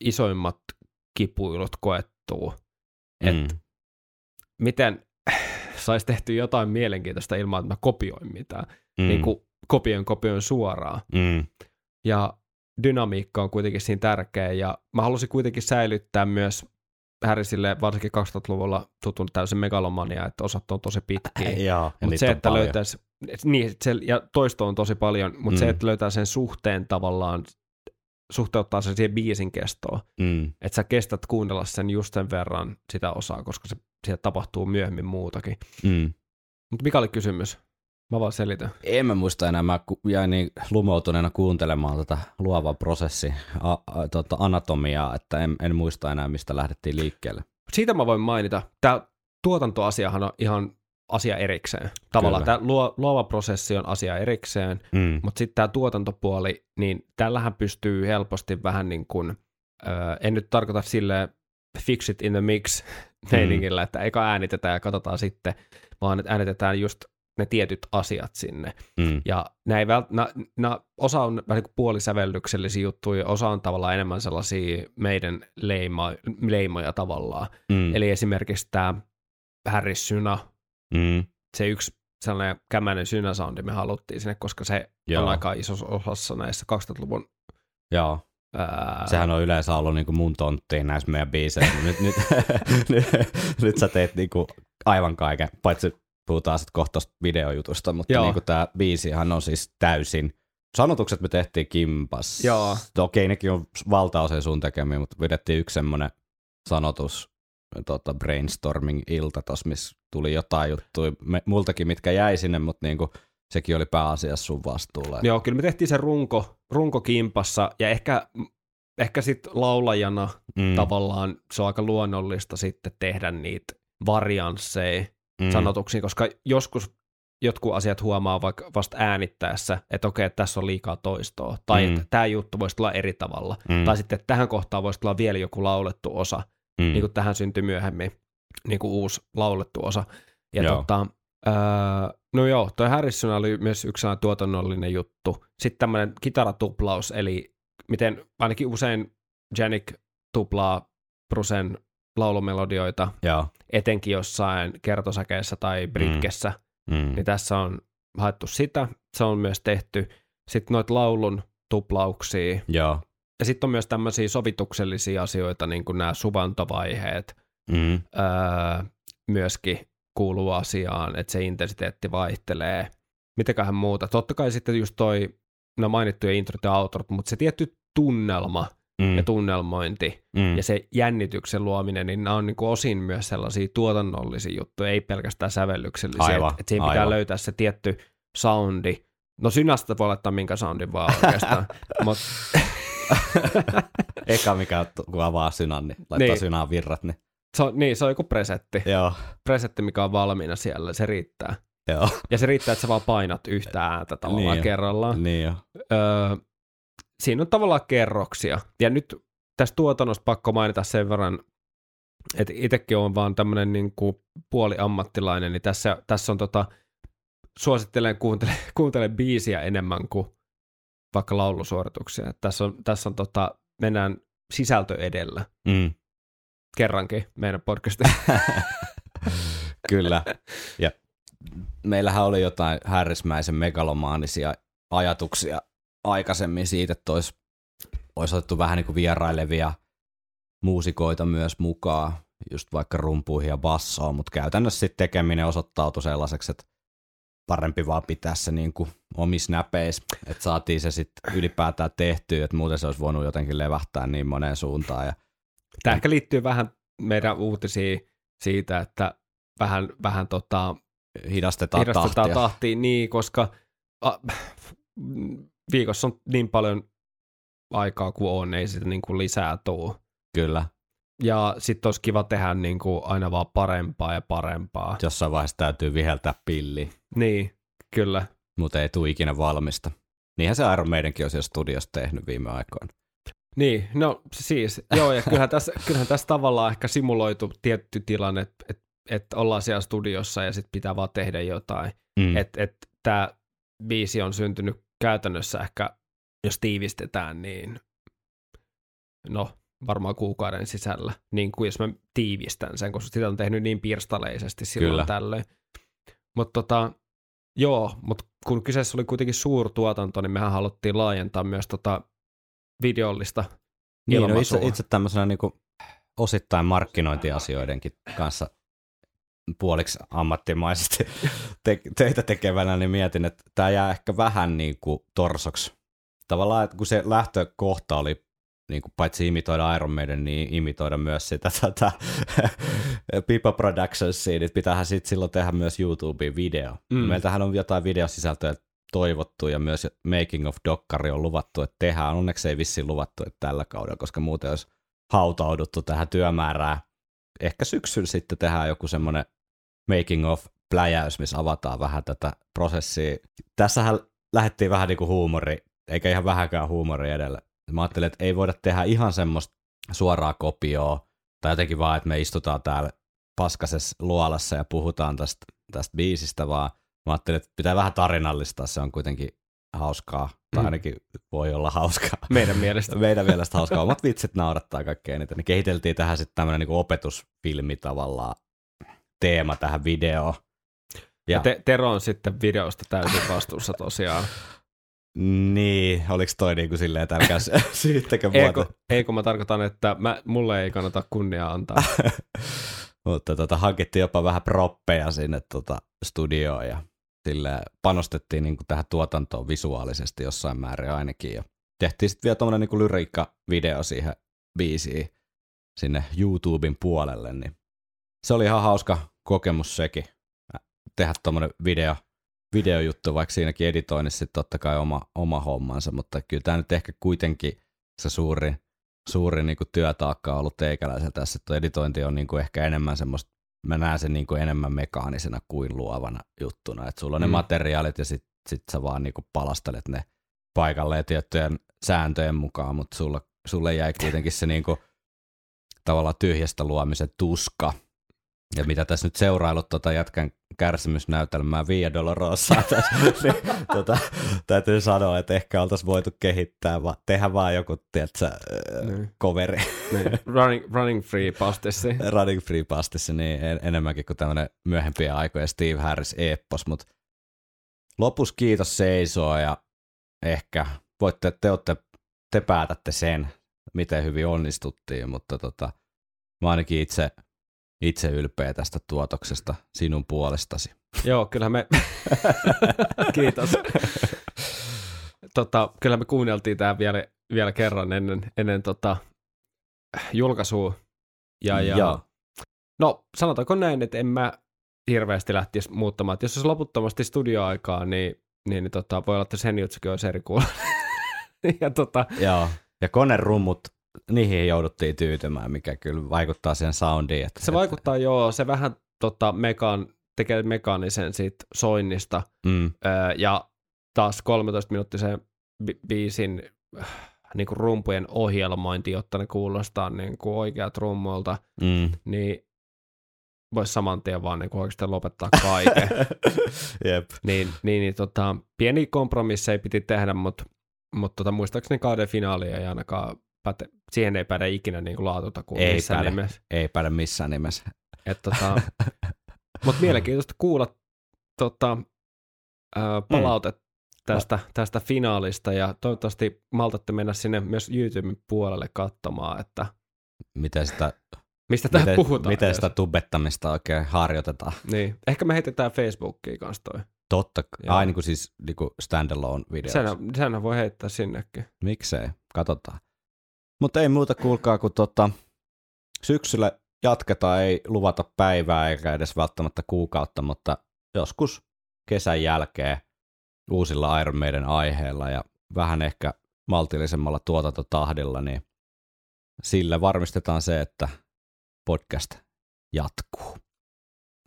isoimmat kipuilut koettua, että Mm. miten saisi tehty jotain mielenkiintoista ilman, että mä kopioin mitään. Mm. Niin kuin kopioin kopioin suoraan. Mm. Ja dynamiikka on kuitenkin siinä tärkeä, ja mä halusin kuitenkin säilyttää myös Harrisille varsinkin 2000-luvulla tutun täysin megalomania, että osat on tosi pitkiä. Joo, ja Mutta se, että löytäisi, niin, se, ja toisto on tosi paljon, mutta mm. se, että löytää sen suhteen tavallaan, suhteuttaa sen siihen biisin kestoon, Mm. että sä kestät kuunnella sen just sen verran sitä osaa, koska se, siitä tapahtuu myöhemmin muutakin. Mm. Mutta mikä oli kysymys? Mä vaan selitän. En mä muista enää, mä jäin niin lumoutuneena kuuntelemaan tätä luovaa prosessi, a, a, tota anatomiaa, että en, en muista enää, mistä lähdettiin liikkeelle. Siitä mä voin mainita. Tämä tuotantoasiahan on ihan asia erikseen. Tavallaan Kyllä. tämä luo, luova prosessi on asia erikseen, Mm. mutta sitten tämä tuotantopuoli, niin tällähän pystyy helposti vähän niin kuin, öö, en nyt tarkoita sille fix it in the mix meiningillä, että eka äänitetään ja katsotaan sitten, vaan että äänitetään just ne tietyt asiat sinne. Mm. Ja ei vält, nää, nää, osa on vähän niin kuin puolisävellyksellisiä juttuja, osa on tavallaan enemmän sellaisia meidän leima, leimoja tavallaan. Mm. Eli esimerkiksi tämä Harry Syna, mm. se yksi sellainen kämäinen synäsoundi me haluttiin sinne, koska se Joo. Joo. on aika isossa osassa näissä 2000-luvun Joo, ää, sehän on yleensä ollut niinku mun tonttiin näissä meidän biiseissä. nyt, nyt, nyt, nyt sä teet niinku aivan kaiken, paitsi puhutaan sitten kohta videojutusta, mutta Joo. niinku tämä biisihan on siis täysin Sanotukset me tehtiin kimpas. Joo. Okei, nekin on valtaosa sun tekemiä, mutta vedettiin yksi semmoinen sanotus, tota, brainstorming-ilta tossa, missä tuli jotain juttuja me, multakin, mitkä jäi sinne, mutta niinku, sekin oli pääasiassa sun vastuulla. Joo, kyllä me tehtiin se runko, runko kimpassa ja ehkä, ehkä sitten laulajana mm, tavallaan se on aika luonnollista sitten tehdä niitä variansseja mm, sanotuksiin, koska joskus jotkut asiat huomaa vaikka vasta äänittäessä, että okei, tässä on liikaa toistoa, tai Mm. että tämä juttu voisi tulla eri tavalla, mm, tai sitten että tähän kohtaan voisi tulla vielä joku laulettu osa, mm, niin kuin tähän syntyi myöhemmin niin kuin uusi laulettu osa. Ja Joo. tota, Öö, no joo, toi Harrison oli myös yksi sellainen tuotannollinen juttu. Sitten tämmöinen kitaratuplaus, eli miten ainakin usein Janik tuplaa Brusen laulumelodioita, Joo. etenkin jossain kertosäkeessä tai britkessä, Mm. niin tässä on haettu sitä. Se on myös tehty. Sitten noita laulun tuplauksia. Joo. Ja sitten on myös tämmöisiä sovituksellisia asioita, niin kuin nämä suvantovaiheet Mm. öö, myöskin kuuluu asiaan, että se intensiteetti vaihtelee. Mitäköhän muuta? Totta kai sitten just toi, no mainittuja introt ja outrot, mutta se tietty tunnelma Mm. ja tunnelmointi mm. ja se jännityksen luominen, niin nämä on niin kuin osin myös sellaisia tuotannollisia juttuja, ei pelkästään sävellyksellisiä. Aivan, että et siihen pitää aivan. löytää se tietty soundi. No synästä voi laittaa minkä soundin vaan oikeastaan, mutta Eka mikä kun avaa synan, niin laittaa Niin. synaan virrat, niin se on, niin, se on joku presetti. joo, Presetti, mikä on valmiina siellä, se riittää. joo, Ja se riittää, että sä vaan painat yhtä ääntä tavallaan Niin. kerrallaan. niin jo. Öö, siinä on tavallaan kerroksia. Ja nyt tästä tuotannosta pakko mainita sen verran, että itsekin on vaan tämmöinen niin kuin puoliammattilainen, niin tässä, tässä on tota, suosittelen kuuntele, kuuntele biisiä enemmän kuin vaikka laulusuorituksia. Et Tässä on, tässä on tota, mennään sisältö edellä Mm. kerrankin meidän podcastissa. Kyllä. Ja meillähän oli jotain härrismäisen megalomaanisia ajatuksia aikaisemmin siitä, että olisi, olisi otettu vähän niin kuin vierailevia muusikoita myös mukaan, just vaikka rumpuihin ja bassoon, mutta käytännössä sitten tekeminen osoittautui sellaiseksi, että parempi vaan pitää se niin kuin omissa näpeissä, että saatiin se sitten ylipäätään tehtyä, että muuten se olisi voinut jotenkin levähtää niin moneen suuntaan. Ja, Tämä ehkä liittyy vähän meidän uutisiin siitä, että vähän, vähän tota, hidastetaan, hidastetaan tahtia. tahtia, niin, koska a, viikossa on niin paljon aikaa kuin on, ei sitä niin kuin lisää tuu. Kyllä. Ja sitten olisi kiva tehdä niin kuin aina vaan parempaa ja parempaa. Jossain vaiheessa täytyy viheltää pilli, Niin, kyllä. mutta ei tule ikinä valmista. Niinhän se Iron Maidenkin on siellä studiossa tehnyt viime aikoina. Niin, no siis, joo, ja kyllähän tässä, kyllähän tässä tavallaan ehkä simuloitu tietty tilanne, että et, et ollaan siellä studiossa ja sitten pitää vaan tehdä jotain. Mm. Että et, tämä biisi on syntynyt käytännössä ehkä, jos tiivistetään, niin no varmaan kuukauden sisällä, niin kuin jos mä tiivistän sen, koska sitä on tehnyt niin pirstaleisesti silloin Kyllä. tällöin. Mutta tota, joo, mutta kun kyseessä oli kuitenkin suurtuotanto, niin mehän haluttiin laajentaa myös tota videollista niin, no itse, itse tämmöisenä niin osittain markkinointiasioidenkin kanssa puoliksi ammattimaisesti te- töitä tekevänä, niin mietin, että tämä jää ehkä vähän niin kuin torsoksi. Tavallaan, että kun se lähtökohta oli niin kuin paitsi imitoida Iron Maiden, niin imitoida myös sitä tätä Pipa Productionsia, niin pitäähän sitten silloin tehdä myös YouTubeen video. Mm. Meiltähän on jotain videosisältöjä toivottu ja myös Making of Dokkari on luvattu, että tehdään. Onneksi ei vissiin luvattu, että tällä kaudella, koska muuten olisi hautauduttu tähän työmäärään. Ehkä syksyllä sitten tehdään joku semmoinen Making of pläjäys, missä avataan vähän tätä prosessia. Tässähän lähdettiin vähän niin kuin huumori, eikä ihan vähäkään huumori edellä. Mä ajattelin, että ei voida tehdä ihan semmoista suoraa kopioa, tai jotenkin vaan, että me istutaan täällä paskasessa luolassa ja puhutaan tästä, tästä biisistä, vaan mä ajattelin, että pitää vähän tarinallistaa, se on kuitenkin hauskaa, tai Mm. ainakin voi olla hauskaa. meidän mielestä. Meidän mielestä hauskaa. Omat vitsit naurattaa kaikkein eniten. Niin kehiteltiin tähän sitten tämmöinen niin opetusfilmi tavallaan teema tähän videoon. Ja te- Tero on sitten videosta täysin vastuussa tosiaan. Niin, oliko toi niin kuin silleen, että älkää syyttäkö muuta. eikö mä tarkoitan, että mä, mulle ei kannata kunniaa antaa. Mutta tota, hankittiin jopa vähän proppeja sinne tota, studioon ja sille panostettiin niin kuin tähän tuotantoon visuaalisesti jossain määrin ainakin. Ja tehtiin sitten vielä tuommoinen niin lyriikka-video siihen biisiin sinne YouTuben puolelle, niin se oli ihan hauska kokemus sekin, tehdä tuommoinen video, videojuttu, vaikka siinäkin editoinnissa sitten totta kai oma, oma hommansa, mutta kyllä tämä nyt ehkä kuitenkin se suurin, suurin niin kuin työtaakka on ollut teikäläisellä tässä, että editointi on niin kuin ehkä enemmän semmoista, mä näen sen niin kuin enemmän mekaanisena kuin luovana juttuna, että sulla on ne Mm. materiaalit ja sit, sit sä vaan niin kuin palastelet ne paikalleen tiettyjen sääntöjen mukaan, mutta sulla, sulle jäi kuitenkin se niin kuin, tavallaan tyhjästä luomisen tuska, Ja mitä tässä nyt seurailut tota jätkän kärsimysnäytelmää Via Dolorosaa tässä, niin tota, täytyy sanoa, että ehkä oltaisiin voitu kehittää, va, tehdä vaan joku, tiedätkö, Niin. coveri Niin. Running, running free pastissi. Running Free Pastissa niin en, enemmänkin kuin tämmöinen myöhempien aikojen Steve Harris Eppos, mutta lopussa kiitos seisoo ja ehkä voitte, te, olette, te päätätte sen, miten hyvin onnistuttiin, mutta tota, mä ainakin itse, itse ylpeä tästä tuotoksesta sinun puolestasi. Joo, kyllä me... Kiitos. tota, kyllä me kuunneltiin tämä vielä, vielä kerran ennen, ennen tota, julkaisua. Ja, ja, Joo. No, sanotaanko näin, että en mä hirveästi lähtisi muuttamaan. Että jos olisi loputtomasti studioaikaa, niin, niin, niin tota, voi olla, että sen jutsukin olisi eri kuulla. ja tota, Joo. Ja konerummut, niihin jouduttiin tyytymään, mikä kyllä vaikuttaa siihen soundiin. Että, se vaikuttaa joo, se vähän tota, mekaan, tekee mekaanisen siitä soinnista. Mm, Öö, ja taas 13-minuuttisen bi- biisin äh, niin kuin rumpujen ohjelmointi, jotta ne kuulostaa niin kuin oikeat rummuilta, mm. niin voisi saman tien vaan niin kuin oikeasti lopettaa kaiken. Jep. niin, niin, niin tota, pieni kompromisseja piti tehdä, mutta mutta tota, muistaakseni kauden finaali ei ainakaan päte, siihen ei päde ikinä niin kuin laatutakuun Ei missään päde. nimessä. Ei päde missään nimessä. Et, tota, mutta mielenkiintoista kuulla tota, ää, palautet tästä, tästä finaalista ja toivottavasti maltatte mennä sinne myös YouTuben puolelle katsomaan, että Miten sitä, mistä täällä miten, puhutaan. miten edes. sitä tubettamista oikein harjoitetaan. Niin. Ehkä me heitetään Facebookiin kanssa toi. Totta, Joo. ai niin siis niin standalone. Senhän, senhän voi heittää sinnekin. Miksei, katsotaan. Mutta ei muuta kuulkaa, kun tota, syksyllä jatketaan, ei luvata päivää eikä edes välttämättä kuukautta, mutta joskus kesän jälkeen uusilla Iron Maiden aiheilla ja vähän ehkä maltillisemmalla tuotantotahdilla, niin sillä varmistetaan se, että podcast jatkuu.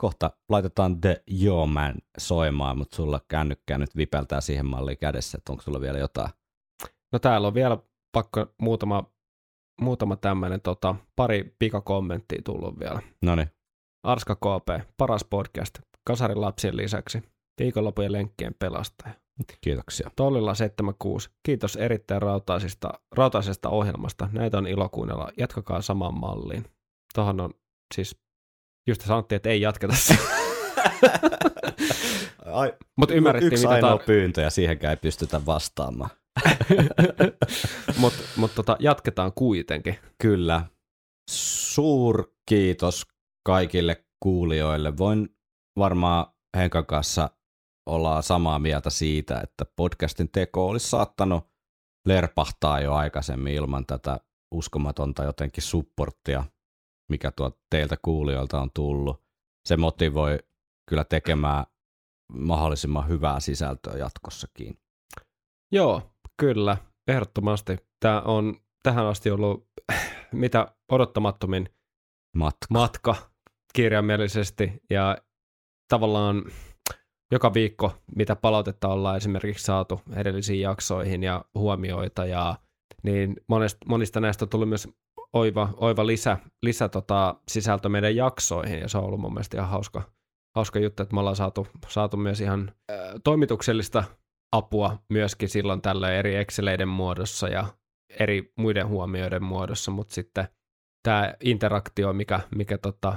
Kohta laitetaan The Yo Man soimaan, mutta sulla kännykkää nyt vipeltää siihen malliin kädessä, että onko sulla vielä jotain? No täällä on vielä pakko muutama, muutama tämmöinen tota, pari pikakommenttia tullut vielä. No niin, Arska KP, paras podcast, kasarin lapsien lisäksi, viikonlopujen lenkkien pelastaja. kiitoksia. Tollilla 76, kiitos erittäin rautaisista, rautaisesta ohjelmasta, näitä on ilo kuunnella, jatkakaa samaan malliin. Tuohon on siis, just sanottiin, että ei jatketa Ai, Mutta ymmärrettiin, yksi mitä ainoa tar- pyyntö ja siihenkään ei pystytä vastaamaan. Mutta mut tota, jatketaan kuitenkin. Kyllä. Suur kiitos kaikille kuulijoille. Voin varmaan Henkan kanssa olla samaa mieltä siitä, että podcastin teko olisi saattanut lerpahtaa jo aikaisemmin ilman tätä uskomatonta jotenkin supporttia, mikä tuo teiltä kuulijoilta on tullut. Se motivoi kyllä tekemään mahdollisimman hyvää sisältöä jatkossakin. Joo, kyllä, ehdottomasti. Tämä on tähän asti ollut mitä odottamattomin Matka. matka kirjaimellisesti ja tavallaan joka viikko, mitä palautetta ollaan esimerkiksi saatu edellisiin jaksoihin ja huomioita ja niin monesta, monista näistä on tullut myös oiva, oiva lisä, lisä tota, sisältö meidän jaksoihin ja se on ollut mun mielestä ihan hauska, hauska juttu, että me ollaan saatu, saatu myös ihan äh, toimituksellista apua myöskin silloin tällä eri Exceleiden muodossa ja eri muiden huomioiden muodossa, mutta sitten tämä interaktio, mikä, mikä tota,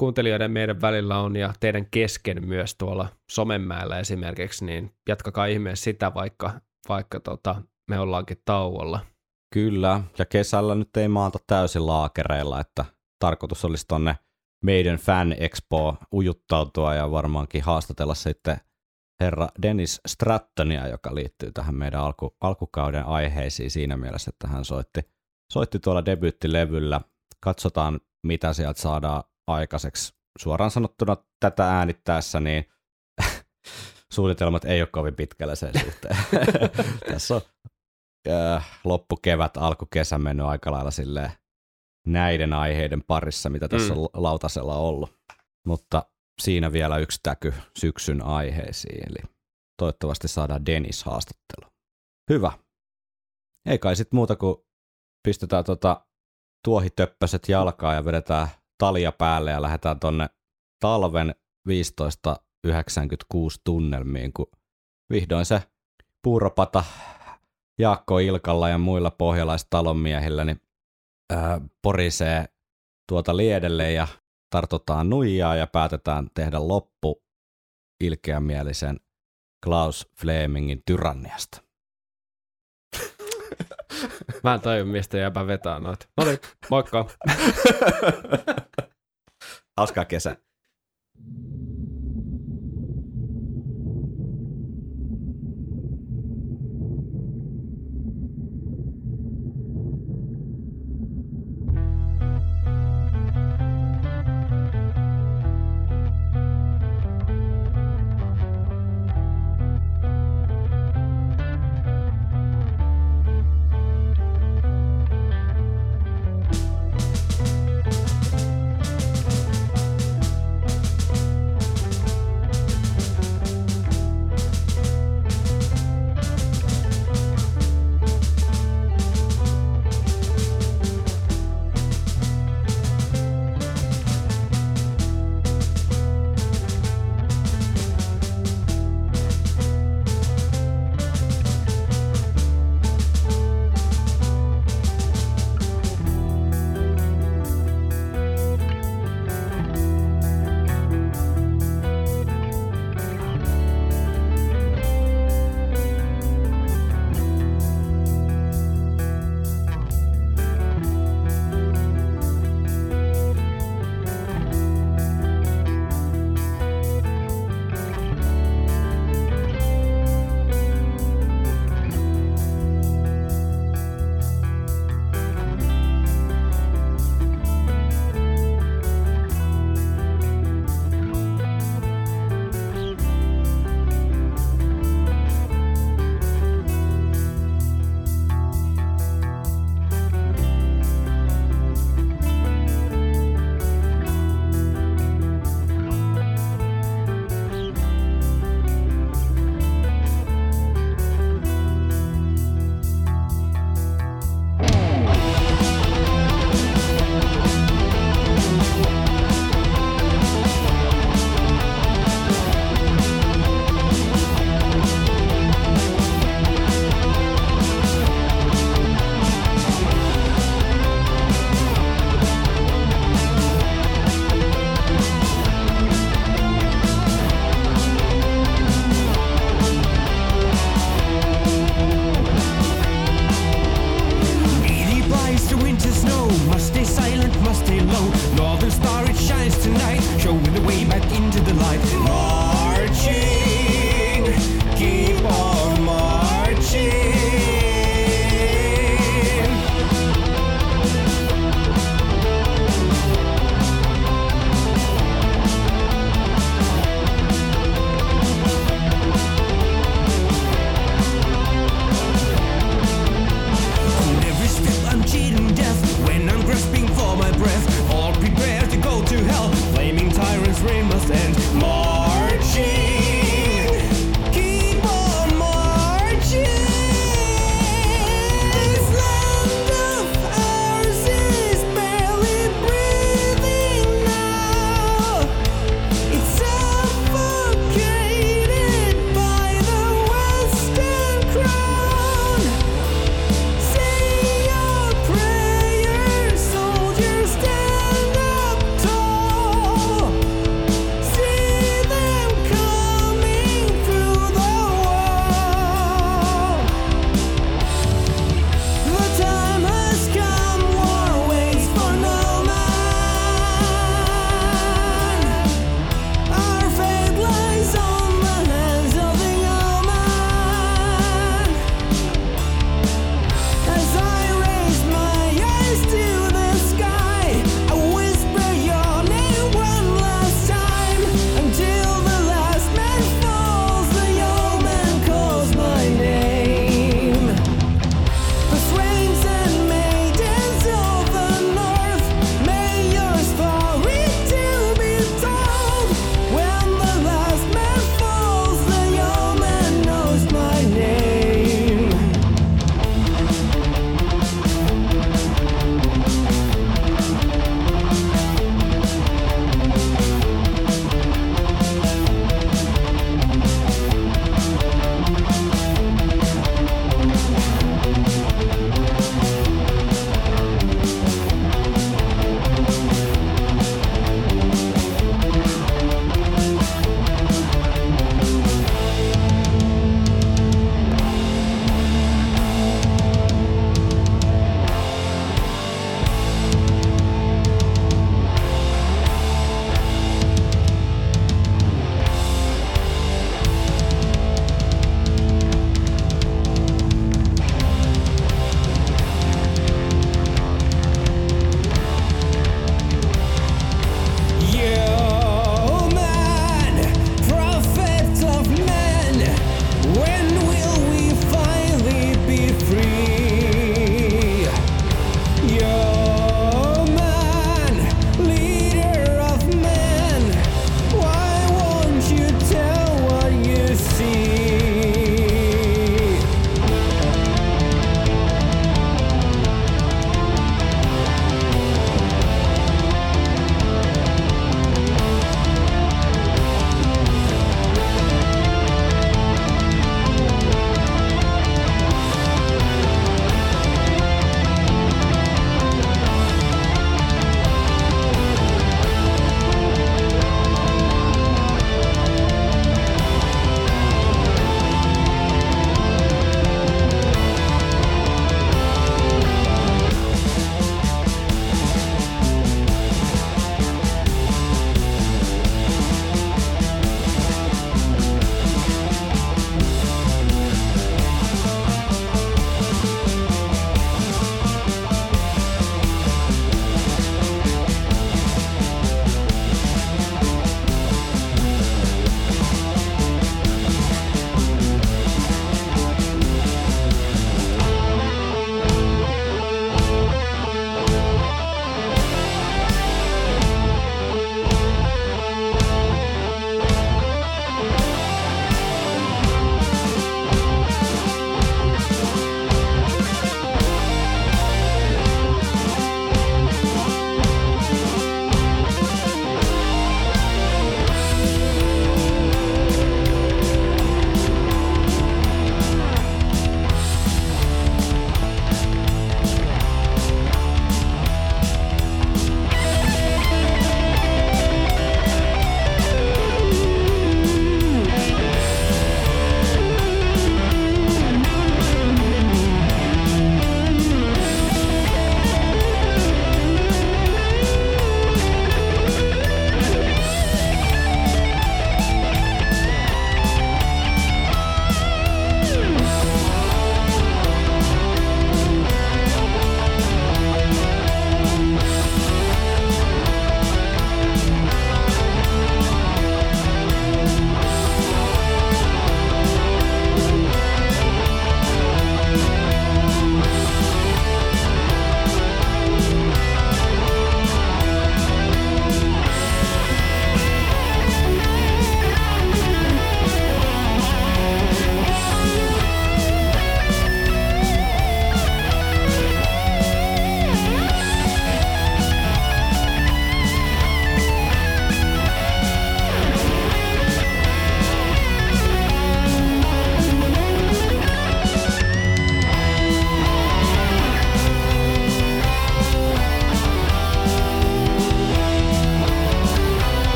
kuuntelijoiden meidän välillä on ja teidän kesken myös tuolla somenmäellä esimerkiksi, niin jatkakaa ihmeessä sitä, vaikka, vaikka tota, me ollaankin tauolla. Kyllä, ja kesällä nyt ei maata täysin laakereilla, että tarkoitus olisi tonne meidän Fan Expo ujuttautua ja varmaankin haastatella sitten herra Dennis Strattonia, joka liittyy tähän meidän alku, alkukauden aiheisiin siinä mielessä, että hän soitti, soitti tuolla debyyttilevyllä. Katsotaan, mitä sieltä saadaan aikaiseksi. Suoraan sanottuna tätä äänittäessä, niin suunnitelmat ei ole kovin pitkällä sen suhteen. Tässä on äh, loppukevät, alkukesä mennyt aika lailla silleen näiden aiheiden parissa, mitä tässä Mm. on lautasella ollut. Mutta siinä vielä yksi täky syksyn aiheisiin, eli toivottavasti saadaan Dennis haastattelu. Hyvä. Ei kai sit muuta kuin pistetään tota tuohitöppöset jalkaan ja vedetään talia päälle ja lähdetään tonne talven 1596 tunnelmiin, kun vihdoin se puuropata Jaakko Ilkalla ja muilla pohjalaistalonmiehillä niin, porisee tuota liedelle ja tartutaan nuijaa ja päätetään tehdä loppu ilkeämielisen Klaus Flemingin tyranniasta. Mä en tajua, mistä jääpä vetää noita. No niin, moikka. Hauskaa kesä.